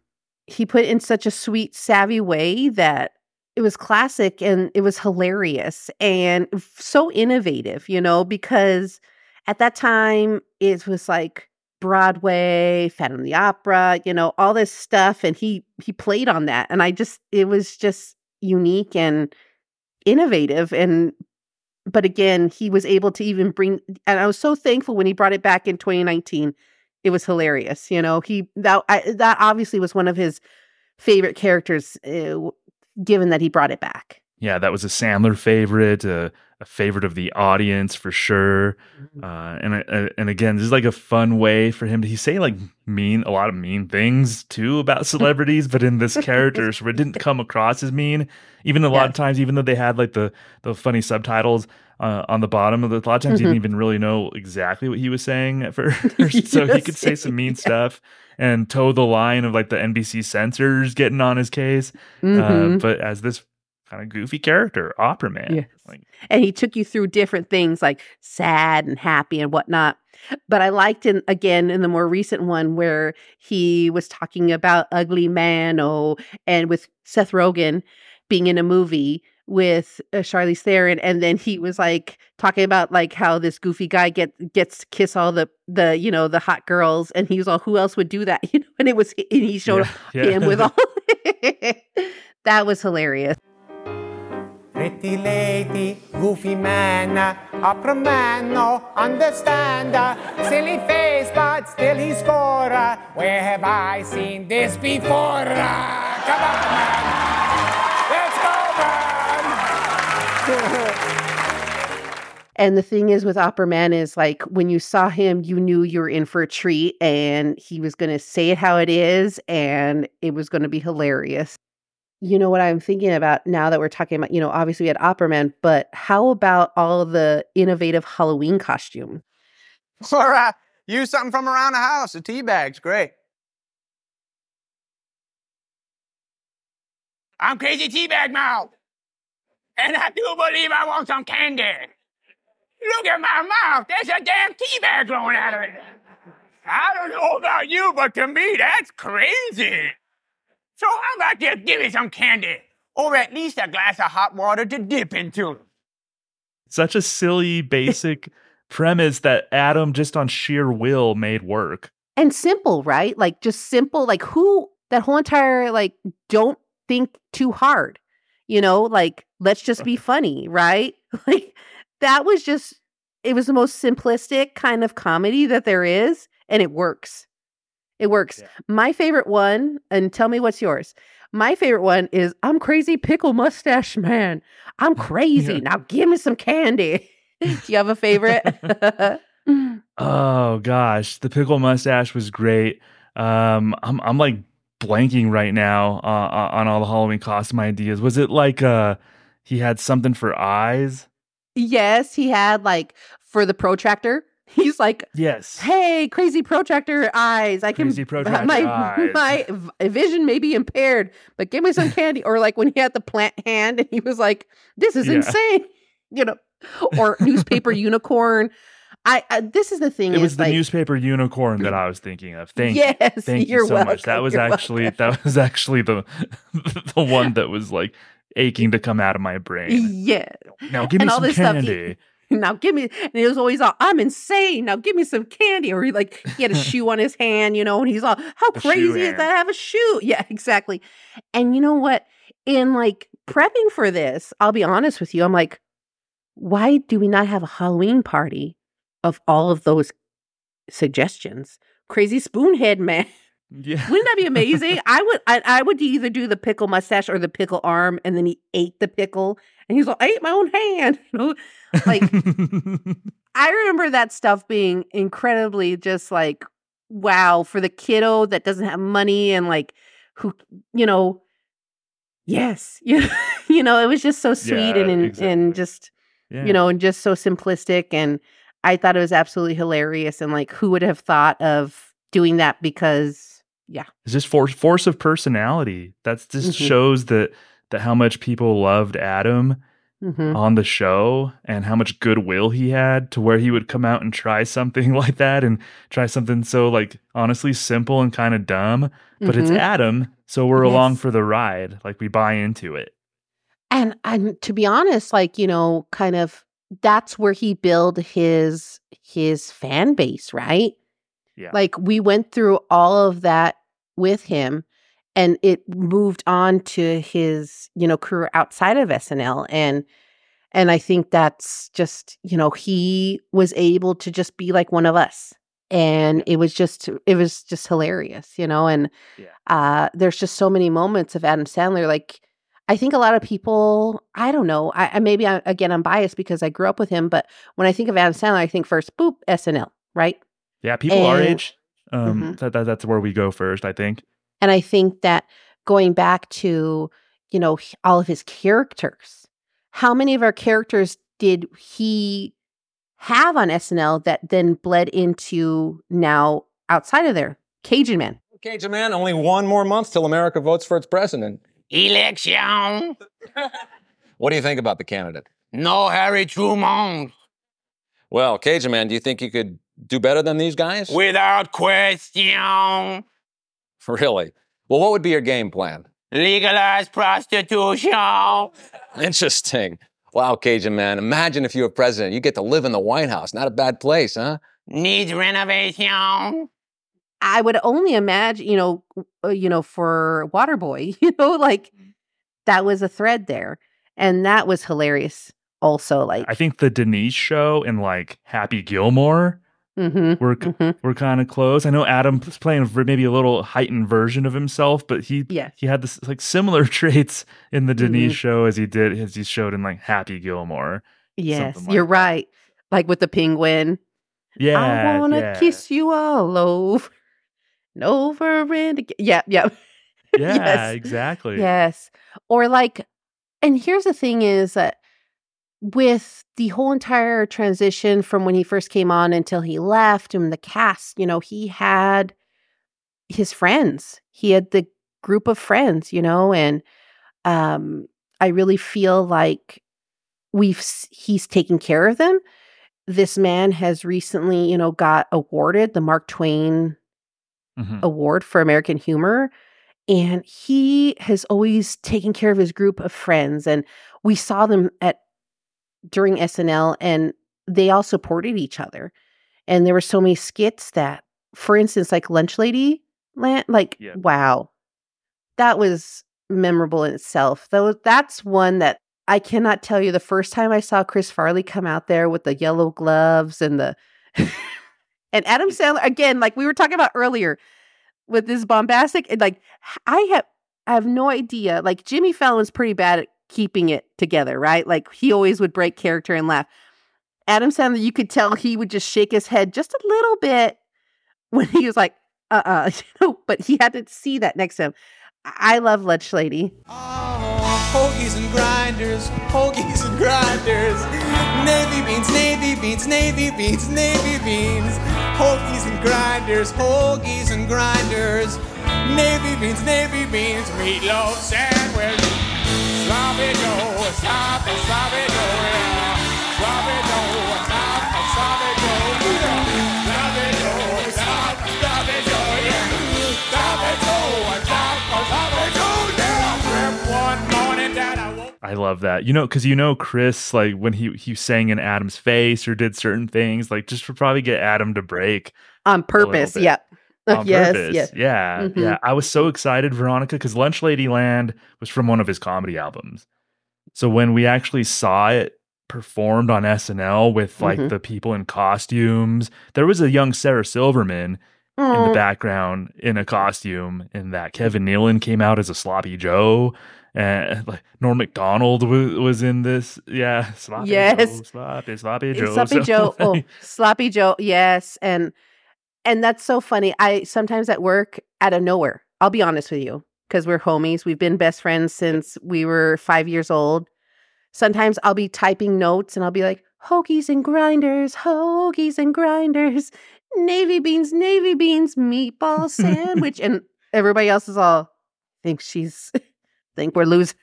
he put it in such a sweet savvy way that it was classic and it was hilarious and so innovative you know because at that time it was like broadway phantom of the opera you know all this stuff and he he played on that and i just it was just unique and innovative and but again he was able to even bring and i was so thankful when he brought it back in 2019 it was hilarious you know he that I, that obviously was one of his favorite characters eh, w- given that he brought it back Yeah, that was a Sandler favorite, a, a favorite of the audience for sure. Mm-hmm. Uh, and uh, and again, this is like a fun way for him to he say like mean a lot of mean things too about celebrities, but in this character, so it didn't come across as mean. Even a lot of times, even though they had like the the funny subtitles uh, on the bottom of the, a lot of times, he didn't even really know exactly what he was saying at first. so he could say some mean stuff and toe the line of like the NBC censors getting on his case. Uh, Mhm. but as this kind of goofy character, Opera Man. Yes. Like, and he took you through different things like sad and happy and whatnot. But I liked in again in the more recent one where he was talking about Ugly Man, oh, and with Seth Rogen being in a movie with uh, Charlize Theron, and then he was like talking about like how this goofy guy get gets to kiss all the the you know the hot girls, and he was all who else would do that, you know? And it was and he showed yeah, yeah. him with all that was hilarious. Pretty lady, goofy man, opera man, no understand. Silly face, but still he score. Where have I seen this before? Come on, man. And the thing is with Opera Man is like when you saw him, you knew you were in for a treat and he was going to say it how it is and it was going to be hilarious. You know what I'm thinking about now that we're talking about, you know, obviously we had Opera Man, but how about all the innovative Halloween costumes? Or uh, use something from around the house. A tea bag's great. I'm Crazy Teabag Mouth. And I do believe I want some candy. Look at my mouth. There's a damn tea bag growing out of it. I don't know about you, but to me, that's crazy. So how about just give me some candy? Or at least a glass of hot water to dip into. Such a silly, basic premise that Adam, just on sheer will, made work. And simple, right? Like just simple, like who that whole entire like don't think too hard. You know, like let's just be funny, right? Like that was just it was the most simplistic kind of comedy that there is and it works. It works. Yeah. My favorite one, and tell me what's yours. My favorite one is I'm crazy pickle mustache man. I'm crazy. Yeah. Now give me some candy. Do you have a favorite? Oh gosh, the pickle mustache was great. Um, I'm I'm like blanking right now uh, on all the Halloween costume ideas. Was it like uh he had something for eyes? yes, he had like for the protractor. He's like, Yes. "Hey, crazy protractor eyes! I can Crazy protractor my eyes. my vision may be impaired, but give me some candy." Or like when he had the plant hand and he was like, "This is Yeah. insane," you know. Or newspaper unicorn. I, I this is the thing. It was the like, newspaper unicorn that I was thinking of. Thank yes, you. Thank you're you so welcome. much. That was you're actually welcome. that was actually the the one that was like aching to come out of my brain. yeah. Now give me And all some stuff, he- candy. now give me and he was always all i'm insane now give me some candy or he like he had a shoe on his hand you know and he's all how shoe crazy is hand. that i have a shoe yeah exactly and you know what in like prepping for this i'll be honest with you i'm like why do we not have a halloween party of all of those suggestions crazy spoonhead man Yeah. wouldn't that be amazing i would I, I would either do the pickle mustache or the pickle arm and then he ate the pickle and he's like i ate my own hand you know like I remember that stuff being incredibly just like wow for the kiddo that doesn't have money and like who you know yes you, you know it was just so sweet Yeah, and and, exactly. and just Yeah. you know and just so simplistic and I thought it was absolutely hilarious and like who would have thought of doing that because yeah it's just force force of personality. That's just Mhm. shows that that how much people loved Adam mhm. on the show and how much goodwill he had to where he would come out and try something like that and try something so like honestly simple and kind of dumb. But it's Mhm. Adam, so we're along for the ride. Like we buy into it. And and to be honest, like, you know, kind of that's where he built his his fan base, right? Yeah. Like we went through all of that with him and it moved on to his, you know, career outside of SNL and and I think that's just, you know, he was able to just be like one of us. And it was just it was just hilarious, you know, and Yeah. uh there's just so many moments of Adam Sandler like I think a lot of people, I don't know, I, I maybe I, again I'm biased because I grew up with him, but when I think of Adam Sandler, I think first, boop, SNL, right? Yeah, people our age, um, Mhm. that, that that's where we go first, I think. And I think that going back to, you know, all of his characters, how many of our characters did he have on SNL that then bled into now outside of there? Cajun Man. Cajun Man, only one more month till America votes for its president. Election. What do you think about the candidate? No Harry Truman. Well, Cajun Man, do you think you could do better than these guys? Without question. Really? Well, what would be your game plan? Legalize prostitution. Interesting. Wow, Cajun Man, imagine if you were president. You get to live in the White House. Not a bad place, huh? Needs renovation. I would only imagine, you know, uh, you know, for Waterboy, you know, like that was a thread there, and that was hilarious. Also, like, I think the Denise show and like Happy Gilmore mhm, were mhm. were kind of close. I know Adam was playing maybe a little heightened version of himself, but he Yes. he had this like similar traits in the Denise Mhm. show as he did as he showed in like Happy Gilmore. yes, like you're that. right. like with the penguin. Yeah. I wanna yeah. kiss you all over and over and again. Yeah, yeah. Yeah, yes. exactly. Yes. Or like, and here's the thing is that with the whole entire transition from when he first came on until he left and the cast, you know, he had his friends. He had the group of friends, you know, and um I really feel like we've he's taken care of them. This man has recently, you know, got awarded the Mark Twain Mhm. award for American humor. And he has always taken care of his group of friends. And we saw them at during SNL and they all supported each other. And there were so many skits that, for instance, like Lunch Lady like, Yeah. wow. That was memorable in itself. Though that's one that I cannot tell you the first time I saw Chris Farley come out there with the yellow gloves and the and Adam Sandler again, like we were talking about earlier, with this bombastic and like I have I have no idea. Like Jimmy Fallon's pretty bad at keeping it together, right? Like he always would break character and laugh. Adam Sandler, you could tell he would just shake his head just a little bit when he was like, uh uh you know, but he had to see that next to him. I love Lunch Lady. Oh, hoagies and grinders, hoagies and grinders. Navy beans, navy beans, navy beans, navy beans. Hoagies and grinders, hoagies and grinders. Navy beans, navy beans, meatloaf sandwich. Sloppy Joe, sloppy, sloppy Joe, I love that. You know, because you know Chris, like when he he sang in Adam's face or did certain things, like just to probably get Adam to break On purpose. Yep. on yes, purpose. yes. Yeah, Mhm. yeah. I was so excited, Veronica, because Lunch Lady Land was from one of his comedy albums. So when we actually saw it performed on SNL with like Mhm. the people in costumes, there was a young Sarah Silverman in the background in a costume, and that Kevin Nealon came out as a sloppy Joe. And like Norm Macdonald was, was in this, yeah, sloppy Yes. Joe, sloppy, sloppy Joe, Sloppy So, Joe. Oh, Sloppy Joe. Yes. And and that's so funny. I sometimes at work out of nowhere, I'll be honest with you, because we're homies. We've been best friends since we were five years old. Sometimes I'll be typing notes and I'll be like, hoagies and grinders, hoagies and grinders, navy beans, navy beans, meatball sandwich. and everybody else is all think she's think we're losing.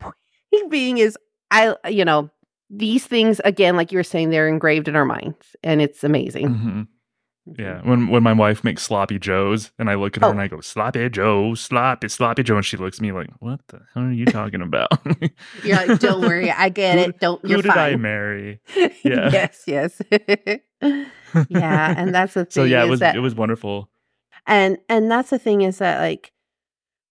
Point being is I you know, these things again, like you were saying, they're engraved in our minds, and it's amazing. mhm. Yeah, when when my wife makes sloppy joes and I look at her Oh. and I go sloppy Joe, sloppy sloppy Joe, and she looks at me like, "What the hell are you talking about? You're like, don't worry, I get Who- it. Don't you're did I fine. marry?" Yeah. yes, yes. yeah, and that's the thing. So yeah, it was that, it was wonderful. and and that's the thing is that like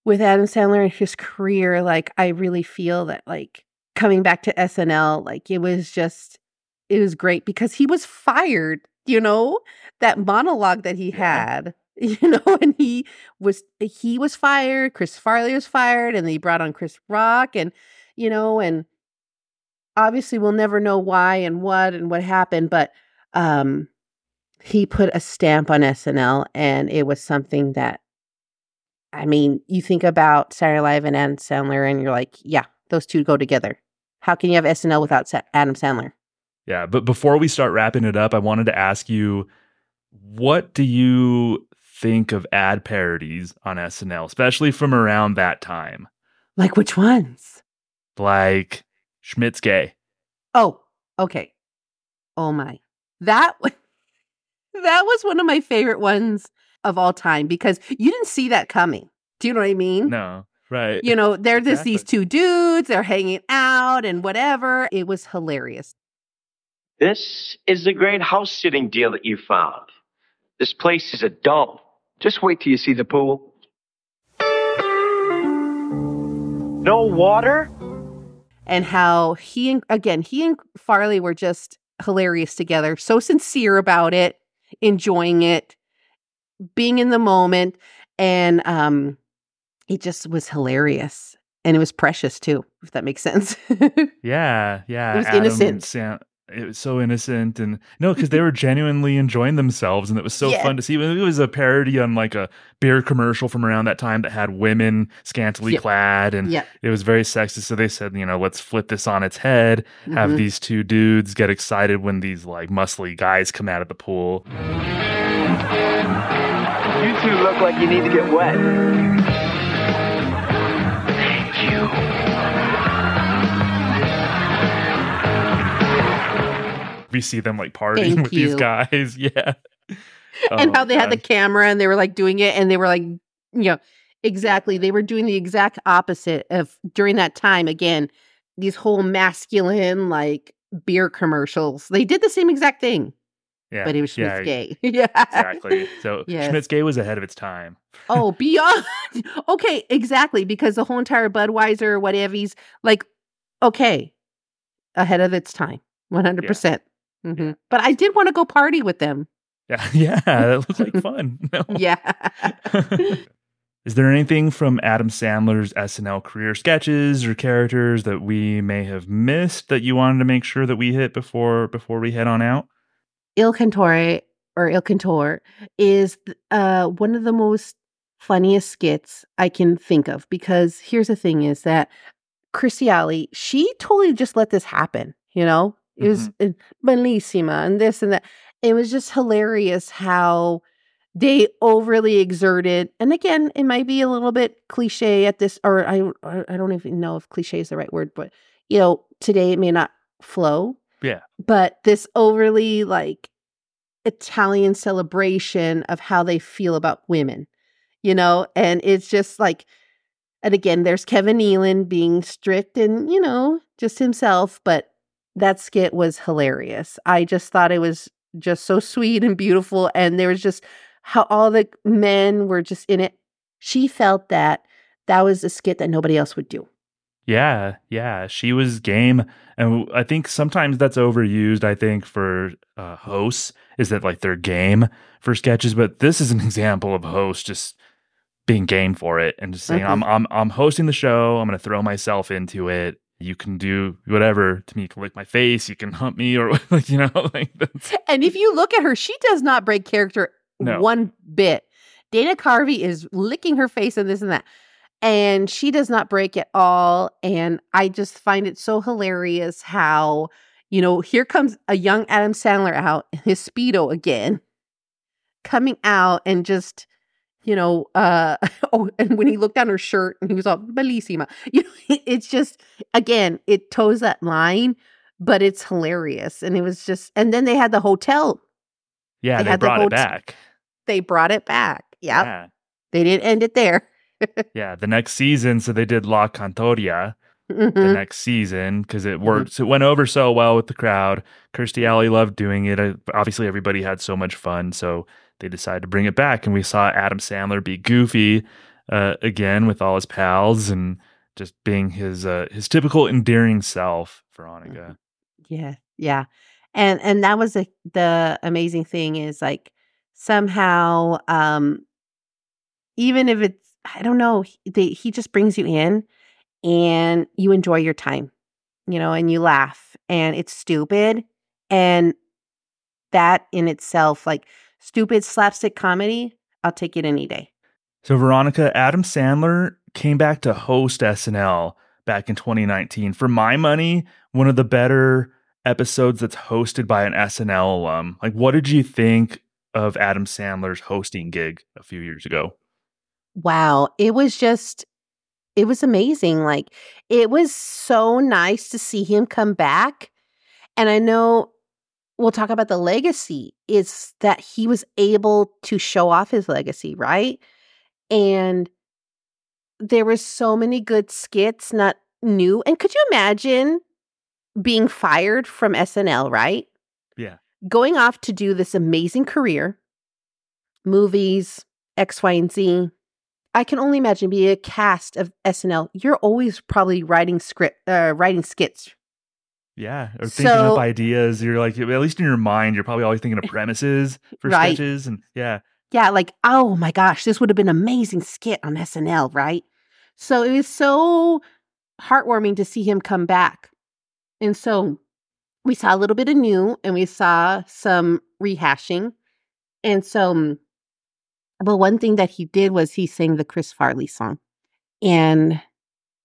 with Adam Sandler and his career, like I really feel that like coming back to SNL, like it was just it was great because he was fired, you know, that monologue that he had, you know, and he was he was fired, Chris Farley was fired, and they brought on Chris Rock and you know, and obviously we'll never know why and what and what happened, but um he put a stamp on SNL and it was something that I mean, you think about Saturday Live and Adam Sandler and you're like, yeah, those two go together. How can you have SNL without Sa- Adam Sandler? Yeah, but before we start wrapping it up, I wanted to ask you, what do you think of ad parodies on SNL, especially from around that time, Like which ones? like Schmitts gay? Oh, okay. Oh my. That that was one of my favorite ones of all time because you didn't see that coming. Do you know what I mean? No, right? You know, they're just these two dudes, they're hanging out and whatever. It was hilarious. This is the great house sitting deal that you found. This place is a dump. Just wait till you see the pool. No water? and how he and again he and Farley were just hilarious together, so sincere about it, enjoying it, being in the moment, and um, it just was hilarious and it was precious too, if that makes sense. Yeah, yeah. It was Adam innocent. San- it was so innocent and no because they were genuinely enjoying themselves and it was so Yeah. fun to see it was a parody on like a beer commercial from around that time that had women scantily Yep. clad and Yep. it was very sexist so they said you know let's flip this on its head have Mhm. these two dudes get excited when these like muscly guys come out of the pool You two look like you need to get wet. Thank you. we see them like partying Thank with these guys yeah and Oh, how they had the camera and they were like doing it and they were like you know exactly they were doing the exact opposite of during that time again these whole masculine like beer commercials they did the same exact thing yeah. but it was Schmitz yeah, gay yeah. Exactly. So Yes. Schmitz gay was ahead of its time. Oh beyond okay exactly because the whole entire budweiser whatever's like okay ahead of its time 100%. Hmm but i did want to go party with them. Yeah yeah that looked like fun. Yeah. Is there anything from Adam Sandler's SNL career sketches or characters that we may have missed that you wanted to make sure that we hit before before we head on out? Il Cantore or Il Cantor is uh, one of the most funniest skits I can think of because here's the thing is that Kirstie Alley, she totally just let this happen, you know? It was uh, bellissima and this and that. It was just hilarious how they overly exerted and again it might be a little bit cliche at this or I or I don't even know if cliche is the right word but you know today it may not flow Yeah. but this overly like Italian celebration of how they feel about women, you know, and it's just like, and again, there's Kevin Nealon being strict and, you know, just himself, but that skit was hilarious. I just thought it was just so sweet and beautiful. And there was just how all the men were just in it. She felt that that was a skit that nobody else would do. Yeah, yeah, she was game, and I think sometimes that's overused. I think for uh, hosts is that like they're game for sketches, but this is an example of hosts just being game for it and just saying, Mhm. "I'm I'm I'm hosting the show. I'm going to throw myself into it. You can do whatever to me. You can lick my face. You can hump me, or like you know, like that's And if you look at her, she does not break character No. one bit. Dana Carvey is licking her face and this and that. And she does not break at all. And I just find it so hilarious how, you know, here comes a young Adam Sandler out in his Speedo again, coming out and just, you know, uh oh, and when he looked down her shirt and he was all bellissima. You know, it's just again, it toes that line, but it's hilarious. And it was just and then they had the hotel yeah. They They, had the brought it back. they brought it back. Yep. Yeah, They didn't end it there. yeah. The next season, so they did La Cantoria. the Mhm. next season because it worked. It went over so well with the crowd. Kirstie Alley loved doing it. Uh, Obviously, everybody had so much fun, so they decided to bring it back. And we saw Adam Sandler be goofy uh, again with all his pals and just being his uh, his typical endearing self. Veronica, Yeah. Yeah. And and that was a, the amazing thing is like somehow um even if it's I don't know, he, just brings you in and you enjoy your time. You know, and you laugh and it's stupid and that in itself like stupid slapstick comedy, I'll take it any day. so Veronica, Adam Sandler came back to host SNL back in 2019. For my money, one of the better episodes that's hosted by an SNL alum. Like, what did you think of Adam Sandler's hosting gig a few years ago? Wow, it was just it was amazing. Like it was so nice to see him come back. And I know we'll talk about the legacy is that he was able to show off his legacy, right? And there were so many good skits, not new. And could you imagine being fired from SNL, right? Yeah. Going off to do this amazing career, movies, X, Y, and Z. I can only imagine being a cast of SNL. You're always probably writing script, uh, writing skits. Yeah, or thinking up ideas. You're like, at least in your mind, you're probably always thinking of premises for Right. sketches, and yeah, Yeah, like, oh my gosh, this would have been an amazing skit on SNL, right? So it was so heartwarming to see him come back. And so we saw a little bit of new and we saw some rehashing. And so, mm, but one thing that he did was he sang the Chris Farley song. And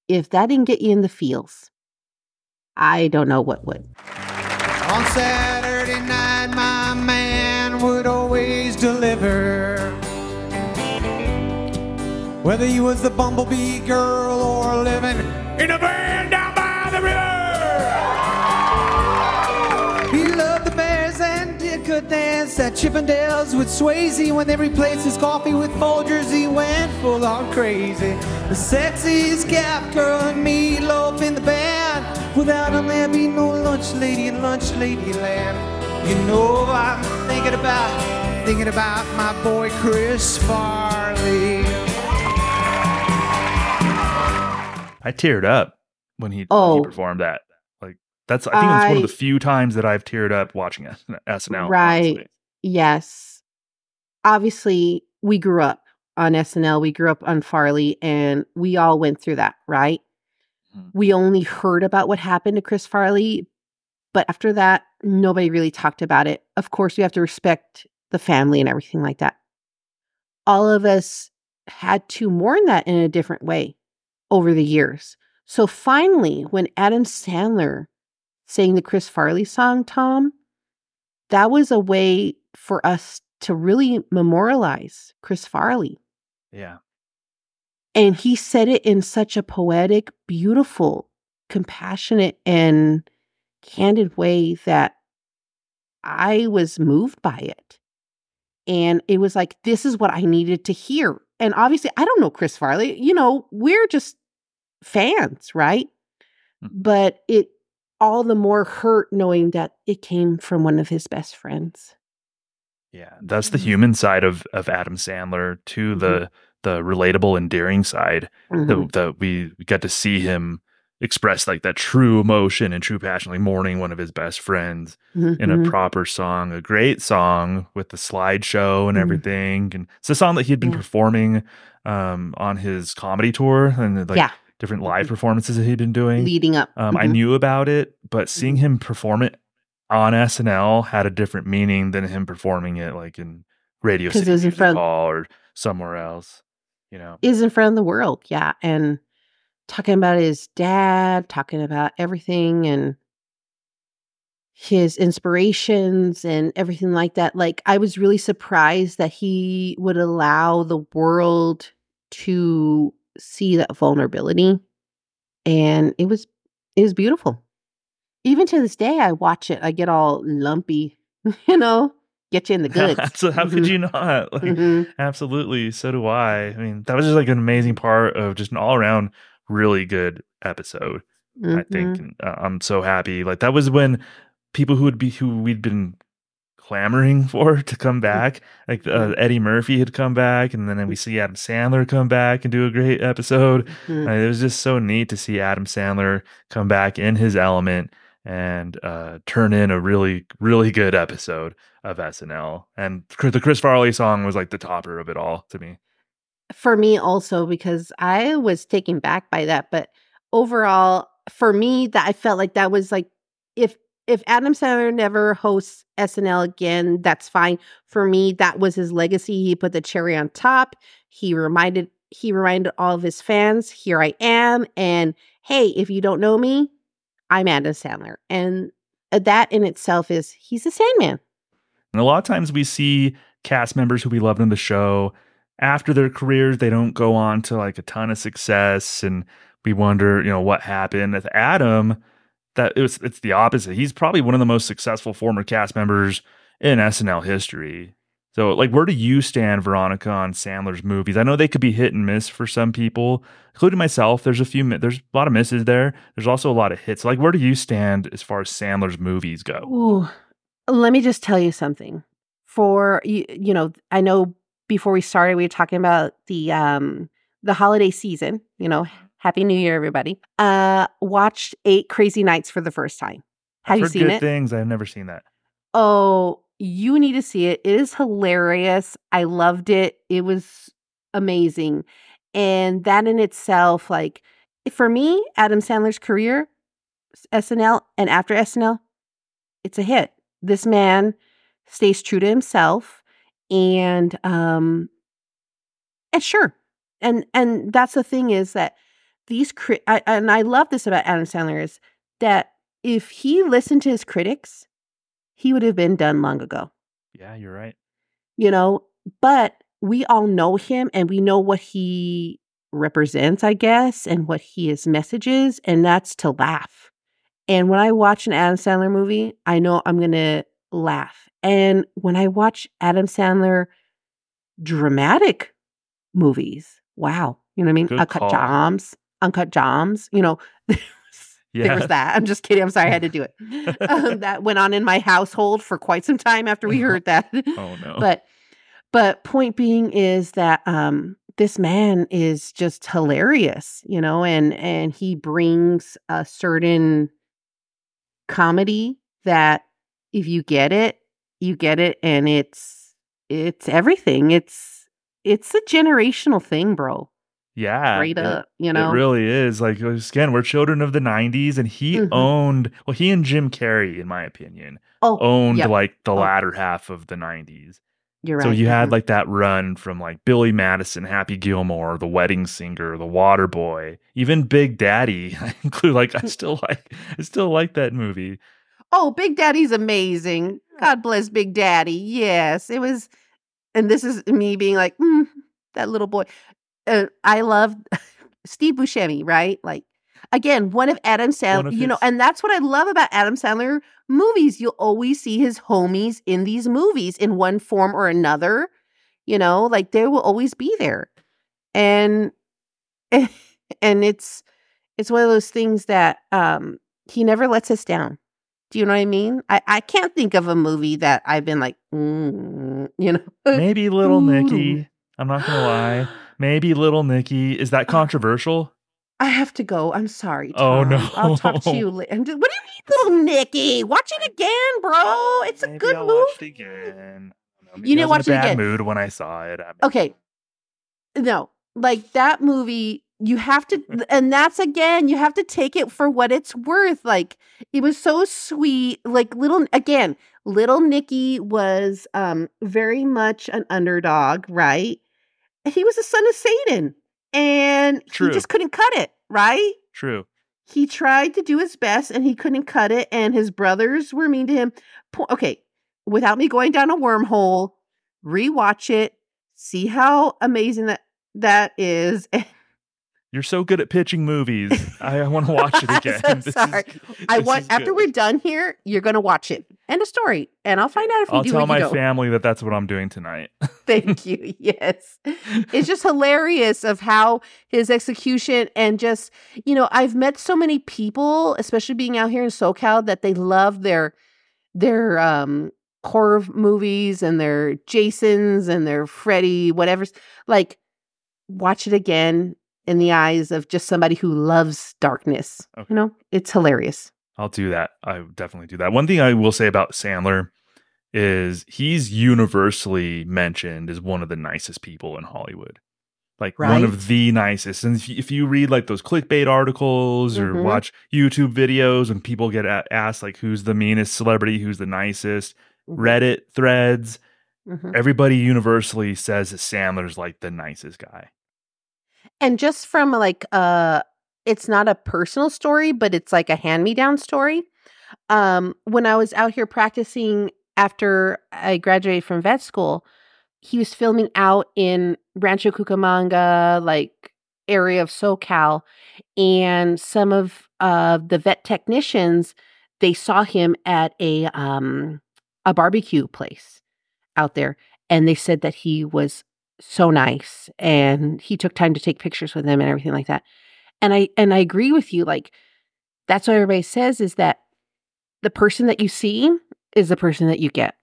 if that didn't get you in the feels, I don't know what would. On Saturday night, my man would always deliver. Whether he was the bumblebee girl or living in a at Chippendales with Swayze when they replaced his coffee with Folgers. He went full on crazy. The sexiest Gap girl and meatloaf in the band. Without him, there'd be no lunch lady in lunch lady land. You know I'm thinking about, thinking about my boy Chris Farley. I teared up when he, Oh. he performed that. Like that's I think it's one of the few times that I've teared up watching S- SNL. Right. honestly. Yes. Obviously, we grew up on SNL, we grew up on Farley, and we all went through that, right? Mhm. We only heard about what happened to Chris Farley, but after that, nobody really talked about it. Of course, we have to respect the family and everything like that. All of us had to mourn that in a different way over the years. So finally, when Adam Sandler sang the Chris Farley song, Tom, that was a way for us to really memorialize Chris Farley. Yeah. And he said it in such a poetic, beautiful, compassionate, and candid way that I was moved by it. And it was like, this is what I needed to hear. And obviously, I don't know Chris Farley. You know, we're just fans, right? Mhm. But it all the more hurt knowing that it came from one of his best friends. Yeah. That's the Mhm. human side of of Adam Sandler to the the relatable, endearing side Mhm. that, that we got to see him express like that true emotion and true passion, like mourning one of his best friends in a Mhm. proper song, a great song with the slideshow and everything. And it's a song that he had been Yeah. performing um, on his comedy tour and like yeah, different live performances that he'd been doing. leading up. Um, I knew about it, but seeing him perform it on SNL had a different meaning than him performing it like in Radio 'Cause it City was in front- Hall or somewhere else. You know, is in front of the world. Yeah. And talking about his dad, talking about everything and his inspirations and everything like that. Like, I was really surprised that he would allow the world to see that vulnerability. And it was, it was beautiful. Even to this day, I watch it, I get all lumpy, you know, get you in the goods. so how could Mhm. you not? Like, Mhm. Absolutely. So do I. I mean, that was just like an amazing part of just an all around really good episode. I Mhm. think And, uh, I'm so happy. Like that was when people who would be who we'd been clamoring for to come back, like uh, Eddie Murphy had come back, and then we see Adam Sandler come back and do a great episode. Mhm. Uh, it was just so neat to see Adam Sandler come back in his element and uh, turn in a really, really good episode of SNL. And the Chris Farley song was like the topper of it all to me. for me also because I was taken back by that. But overall, for me, that I felt like that was like if if Adam Sandler never hosts SNL again, that's fine. For me, that was his legacy. He put the cherry on top. He reminded he reminded all of his fans, here I am. And hey, if you don't know me, I'm Adam Sandler. And uh, that in itself is he's a Sandman. And a lot of times we see cast members who we loved in the show after their careers, they don't go on to like a ton of success, and we wonder, you know, what happened with Adam. That it was it's the opposite. He's probably one of the most successful former cast members in SNL history. So, like, where do you stand, Veronica, on Sandler's movies? I know they could be hit and miss for some people, including myself. There's a few, there's a lot of misses there. There's also a lot of hits. Like, where do you stand as far as Sandler's movies go? Ooh, let me just tell you something. For you, you know, I know before we started, we were talking about the um the holiday season. You know, Happy New Year, everybody. Uh, watched Eight Crazy Nights for the first time. Have I've you heard seen good it? things. I've never seen that. Oh, you need to see it. It is hilarious. I loved it. It was amazing. And that in itself, like for me, Adam Sandler's career, SNL and after SNL, it's a hit. This man stays true to himself and um and sure. And and that's the thing is that these crit I, and I love this about Adam Sandler is that if he listened to his critics, he would have been done long ago. Yeah, you're right. You know, but we all know him and we know what he represents, I guess, and what he his message is, and that's to laugh. And when I watch an Adam Sandler movie, I know I'm gonna laugh. And when I watch Adam Sandler dramatic movies, wow, you know what I mean? Good Uncut call. Jams, Uncut Jams, you know, there was that. I'm just kidding. I'm sorry, I had to do it. um, that went on in my household for quite some time after we heard that. Oh no. But but point being is that um this man is just hilarious, you know, and and he brings a certain comedy that if you get it, you get it and it's it's everything. It's it's a generational thing, bro. Yeah. Straight it- up, you know. It really is. Like again, we're children of the '90s, and he Mhm. owned. Well, he and Jim Carrey, in my opinion, oh, owned like the Oh. latter half of the '90s. you're right. So you had mhm. like that run from like Billy Madison, Happy Gilmore, The Wedding Singer, The Water Boy, even Big Daddy. I include like I still like I still like that movie. Oh, Big Daddy's amazing. God bless Big Daddy. Yes, it was. And this is me being like, "Mm, that little boy. Uh, I love Steve Buscemi, right? Like, again, one of Adam Sandler, of you know, and that's what I love about Adam Sandler movies. You'll always see his homies in these movies in one form or another. You know, like they will always be there. And, and it's, it's one of those things that um he never lets us down. Do you know what I mean? I, I can't think of a movie that I've been like, mm, you know. Maybe Little Nicky. I'm not gonna lie. Maybe Little Nicky. Is that controversial? I have to go. I'm sorry. Oh, no. I'll talk to you later. What do you mean, little Nicky? Watch it again, bro. It's a Maybe good I'll movie. watch it again. Know, You maybe need I to was watch in it a bad again. mood when I saw it. I- Okay. No, like that movie, you have to, and that's again, you have to take it for what it's worth. Like it was so sweet. Like little, again, little Nicky was um very much an underdog, right? He was a son of Satan, and True. he just couldn't cut it, right? True. he tried to do his best and he couldn't cut it and his brothers were mean to him okay without me going down a wormhole rewatch it see how amazing that that is You're so good at pitching movies. I, I want to watch it I'm again. so This is- sorry. i want after good. we're done here you're gonna watch it end of story and i'll find out if you I'll do tell what my don't. family that that's what I'm doing tonight. Thank you. Yes. It's just hilarious of how his execution and just, you know, I've met so many people, especially being out here in SoCal, that they love their their um horror movies and their Jasons and their Freddy, whatever's like watch it again in the eyes of just somebody who loves darkness. Okay. You know, it's hilarious. I'll do that. I definitely do that. One thing I will say about Sandler is he's universally mentioned as one of the nicest people in Hollywood. Like one of the nicest. And if you, if you read like those clickbait articles or Mhm. watch YouTube videos and people get asked like who's the meanest celebrity, who's the nicest, Reddit threads, Mhm. everybody universally says that Sandler's like the nicest guy. And just from like uh it's not a personal story but it's like a hand me down story. Um when i was out here practicing after i graduated from vet school he was filming out in rancho cucamonga like area of socal and some of uh the vet technicians they saw him at a um a barbecue place out there and they said that he was so nice and he took time to take pictures with them and everything like that and i and i agree with you like that's what everybody says is that the person that you see is the person that you get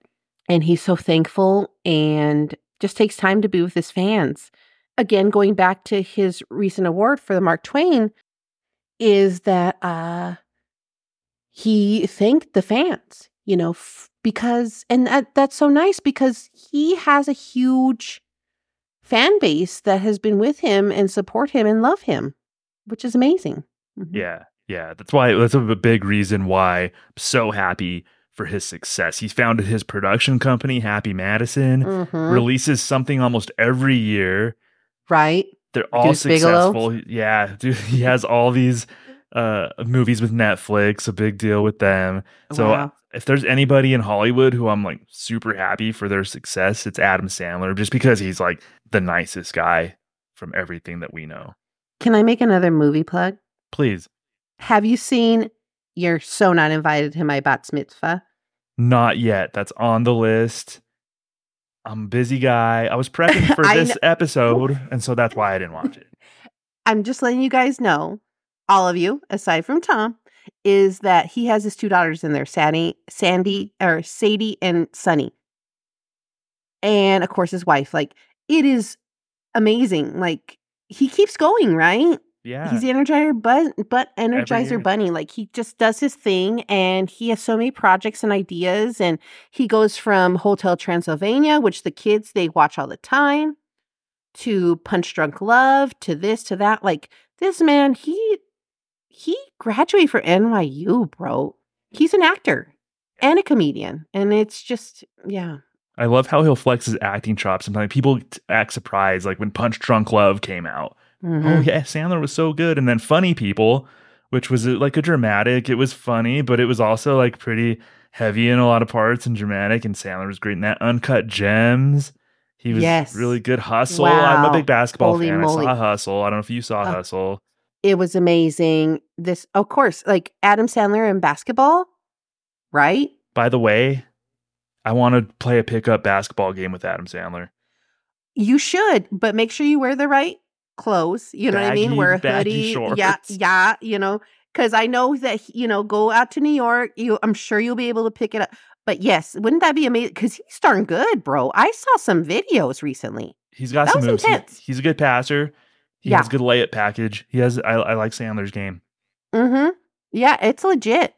and he's so thankful and just takes time to be with his fans. Again going back to his recent award for the mark twain is that uh he thanked the fans you know f- because and that, that's so nice because he has a huge fan base that has been with him and support him and love him, which is amazing. Mhm. Yeah, yeah. That's why that's a big reason why I'm so happy for his success. He founded his production company, Happy Madison, Mhm. releases something almost every year. right? They're all Deuce Bigalow. successful. Yeah, dude, he has all these uh movies with Netflix, a big deal with them. So Wow. if there's anybody in Hollywood who I'm like super happy for their success, it's Adam Sandler just because he's like the nicest guy from everything that we know. Can I make another movie plug? Please. Have you seen You're So Not Invited to My Bat Mitzvah? Not yet. That's on the list. I'm a busy guy. I was prepping for this episode, and so that's why I didn't watch it. I'm just letting you guys know, all of you, aside from Tom, is that he has his two daughters in there, Sandy, Sandy, or Sadie and Sunny. And of course his wife. Like it is amazing. Like he keeps going, right? Yeah. He's the Energizer but but. Energizer Bunny. Like he just does his thing and he has so many projects and ideas. And he goes from Hotel Transylvania, which the kids they watch all the time, to Punch Drunk Love, to this, to that. Like this man, he he graduated from NYU, bro. He's an actor and a comedian. And it's just, yeah. I love how he'll flex his acting chops. Sometimes people act surprised, like when Punch Drunk Love came out. Oh Mhm. yeah, Sandler was so good. And then Funny People, which was uh, like a dramatic. It was funny, but it was also like pretty heavy in a lot of parts and dramatic. And Sandler was great in that. Uncut Gems. He was Yes. really good. Hustle. I'm a big basketball Holy fan. moly. I saw Hustle. I don't know if you saw Oh. Hustle. It was amazing. This, of course, like Adam Sandler in basketball, right? By the way, I want to play a pickup basketball game with Adam Sandler. You should, but make sure you wear the right clothes. You know what I mean? Wear a hoodie. Yeah, shorts. yeah. You know, because I know that you know, go out to New York. You, I'm sure you'll be able to pick it up. But yes, wouldn't that be amazing? Because he's darn good, bro. I saw some videos recently. He's got That some moves. He- he's a good passer. He Yeah. has good layup package. He has. I, I like Sandler's game. Mm-hmm. Yeah, it's legit.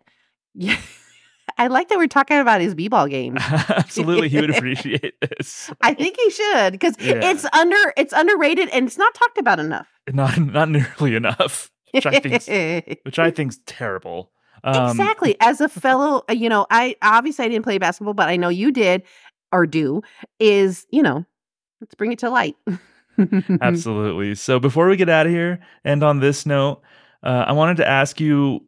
Yeah. I like that we're talking about his b-ball game. Absolutely, he would appreciate this. I think he should because Yeah. it's under it's underrated and it's not talked about enough. Not not nearly enough, which I think which I think's terrible. Um, exactly. As a fellow, you know, I obviously I didn't play basketball, but I know you did or do. Is you know, let's bring it to light. Absolutely. So before we get out of here, and on this note, uh, I wanted to ask you,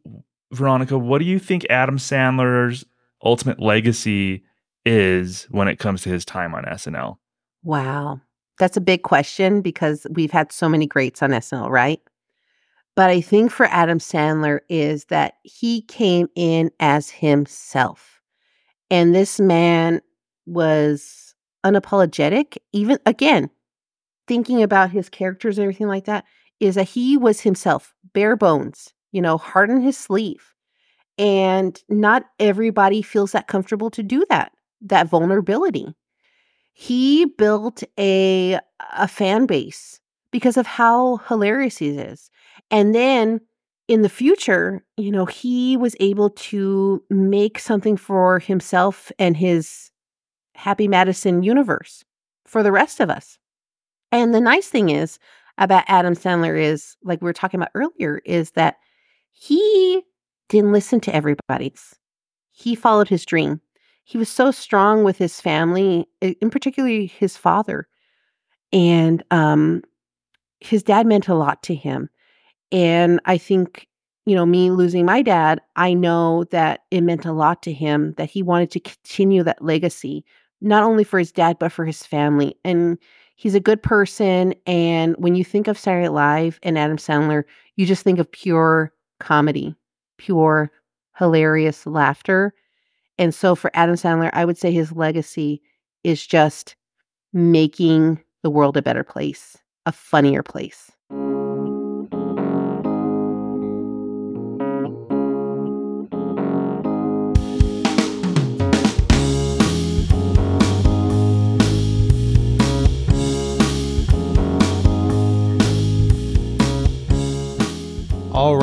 Veronica, what do you think Adam Sandler's ultimate legacy is when it comes to his time on SNL? Wow. That's a big question because we've had so many greats on SNL, right? But I think for Adam Sandler is that he came in as himself. And this man was unapologetic, even again, thinking about his characters and everything like that, is that he was himself, bare bones, you know, heart on his sleeve. And not everybody feels that comfortable to do that, that vulnerability he built a a fan base because of how hilarious he is. And then in the future, you know, he was able to make something for himself and his Happy Madison universe for the rest of us. And the nice thing is about Adam Sandler is like we were talking about earlier is that he didn't listen to everybody's. He followed his dream he was so strong with his family, in particularly his father. And um, his dad meant a lot to him. And I think, you know, me losing my dad, I know that it meant a lot to him that he wanted to continue that legacy, not only for his dad, but for his family. And he's a good person. And when you think of Saturday Live and Adam Sandler, you just think of pure comedy, pure hilarious laughter. And so for Adam Sandler, I would say his legacy is just making the world a better place, a funnier place.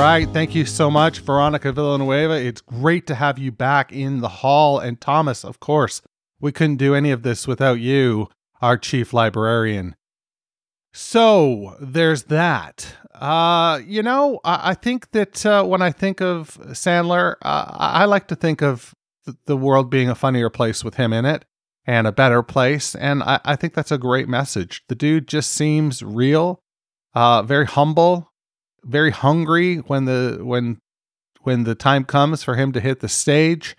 Right. Thank you so much, Veronica Villanueva. It's great to have you back in the hall. And Thomas, of course, we couldn't do any of this without you, our chief librarian. So there's that. Uh, you know, I, I think that uh, when I think of Sandler, uh, I like to think of th- the world being a funnier place with him in it and a better place. And I, I think that's a great message. The dude just seems real, uh, very humble, very hungry when the when when the time comes for him to hit the stage.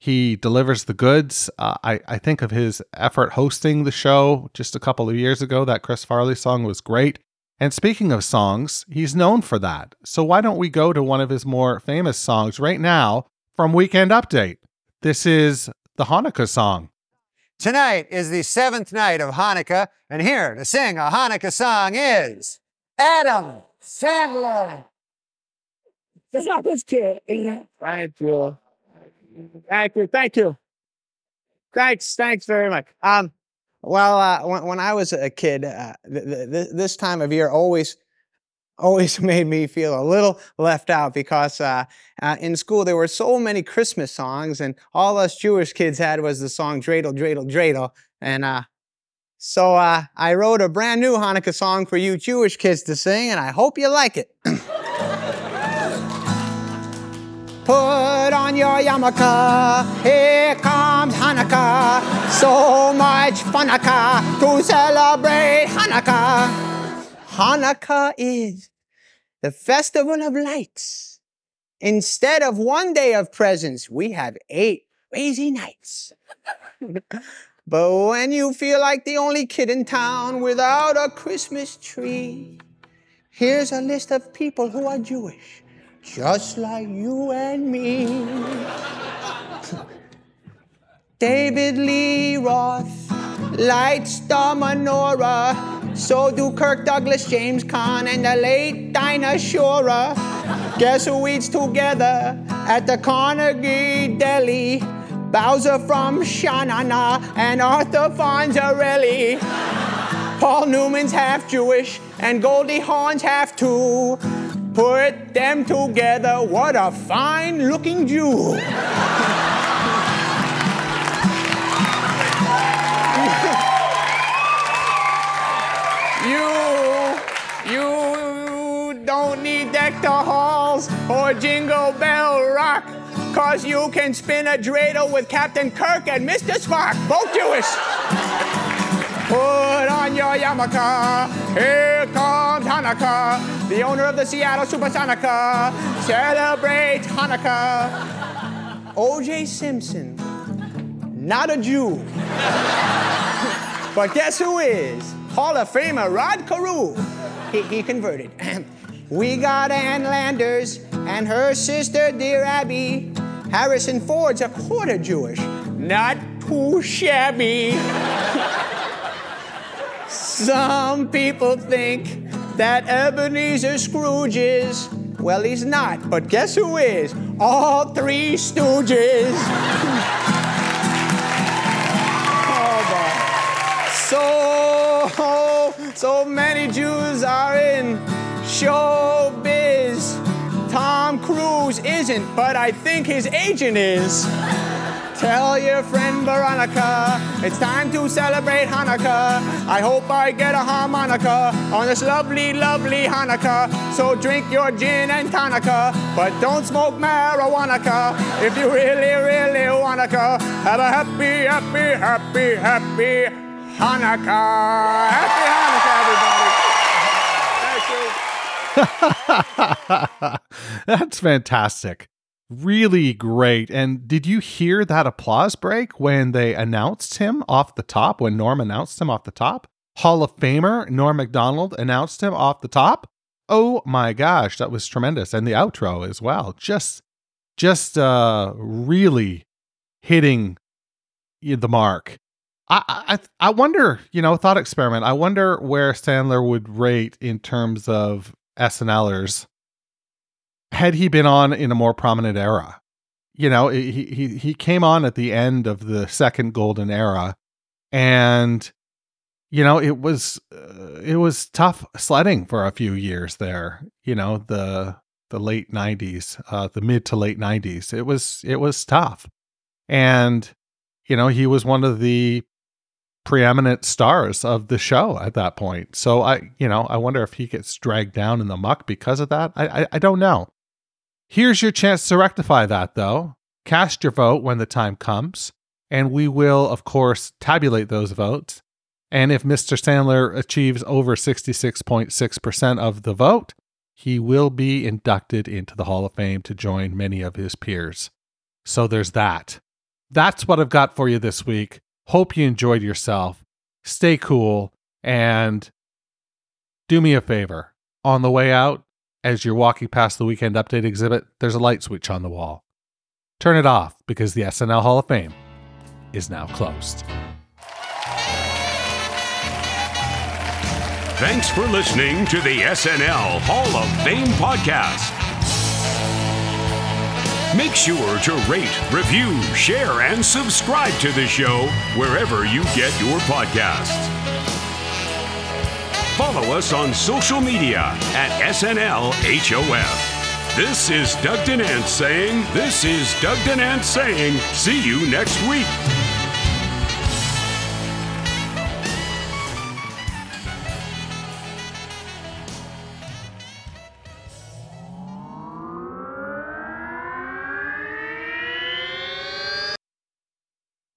He delivers the goods. Uh, I, I think of his effort hosting the show just a couple of years ago. That Chris Farley song was great. And speaking of songs, he's known for that. So why don't we go to one of his more famous songs right now from Weekend Update? This is the Hanukkah song. Tonight is the seventh night of Hanukkah, and here to sing a Hanukkah song is Adam Sandler. That's not this kid. Thank you. Thank you. Thank you. Thanks. Thanks very much. Um, well, uh, when, when I was a kid, uh, th- th- th- this time of year always, always made me feel a little left out because uh, uh, in school there were so many Christmas songs, and all us Jewish kids had was the song "Dreidel, Dreidel, Dreidel," and uh, so uh, I wrote a brand new Hanukkah song for you Jewish kids to sing, and I hope you like it. Put on your yarmulke, here comes Hanukkah. So much Hanukkah to celebrate Hanukkah. Hanukkah is the festival of lights. Instead of one day of presents, we have eight crazy nights. but when you feel like the only kid in town without a Christmas tree, here's a list of people who are Jewish just like you and me. David Lee Roth lights the menorah. So do Kirk Douglas, James Caan, and the late Dinah Shora. Guess who eats together at the Carnegie Deli? Bowser from Sha Na Na and Arthur Fonzarelli. Paul Newman's half Jewish and Goldie Hawn's half too. Put them together, what a fine looking Jew. you, you don't need Deck the Halls or Jingle Bell Rock, cause you can spin a dreidel with Captain Kirk and Mr. Spock, both Jewish. Put on your yarmulke, here comes Hanukkah. The owner of the Seattle Supersonica celebrates Hanukkah. O.J. Simpson, not a Jew. but guess who is? Hall of Famer Rod Carew. He, he converted. we got Ann Landers and her sister, dear Abby. Harrison Ford's a quarter Jewish, not too shabby. Some people think that Ebenezer Scrooge is. Well, he's not, but guess who is? All three stooges. oh, boy. So, so many Jews are in showbiz. Tom Cruise isn't, but I think his agent is. Tell your friend Veronica it's time to celebrate Hanukkah. I hope I get a harmonica on this lovely, lovely Hanukkah. So drink your gin and tonica, but don't smoke marijuana. If you really, really wanna have a happy, happy, happy, happy Hanukkah. Happy Hanukkah, everybody. That's fantastic. Really great. And did you hear that applause break when they announced him off the top, when Norm announced him off the top? Hall of Famer Norm Macdonald announced him off the top. Oh my gosh, that was tremendous. And the outro as well. Just just uh really hitting the mark. I, I I wonder, you know, thought experiment. I wonder where Sandler would rate in terms of SNLers had he been on in a more prominent era. You know, he he he came on at the end of the second golden era, and you know it was uh, it was tough sledding for a few years there. You know the the late '90s, uh, the mid to late '90s. It was it was tough, and you know he was one of the preeminent stars of the show at that point. So I, you know, I wonder if he gets dragged down in the muck because of that. I, I, I don't know. Here's your chance to rectify that, though. Cast your vote when the time comes, and we will, of course, tabulate those votes. And if Mr. Sandler achieves over 66.6% of the vote, he will be inducted into the Hall of Fame to join many of his peers. So there's that. That's what I've got for you this week. Hope you enjoyed yourself. Stay cool and do me a favor. On the way out, as you're walking past the weekend update exhibit, there's a light switch on the wall. Turn it off because the SNL Hall of Fame is now closed. Thanks for listening to the SNL Hall of Fame podcast. Make sure to rate, review, share, and subscribe to the show wherever you get your podcasts. Follow us on social media at SNLHOF. This is Doug DeNance saying, This is Doug DeNance saying, see you next week.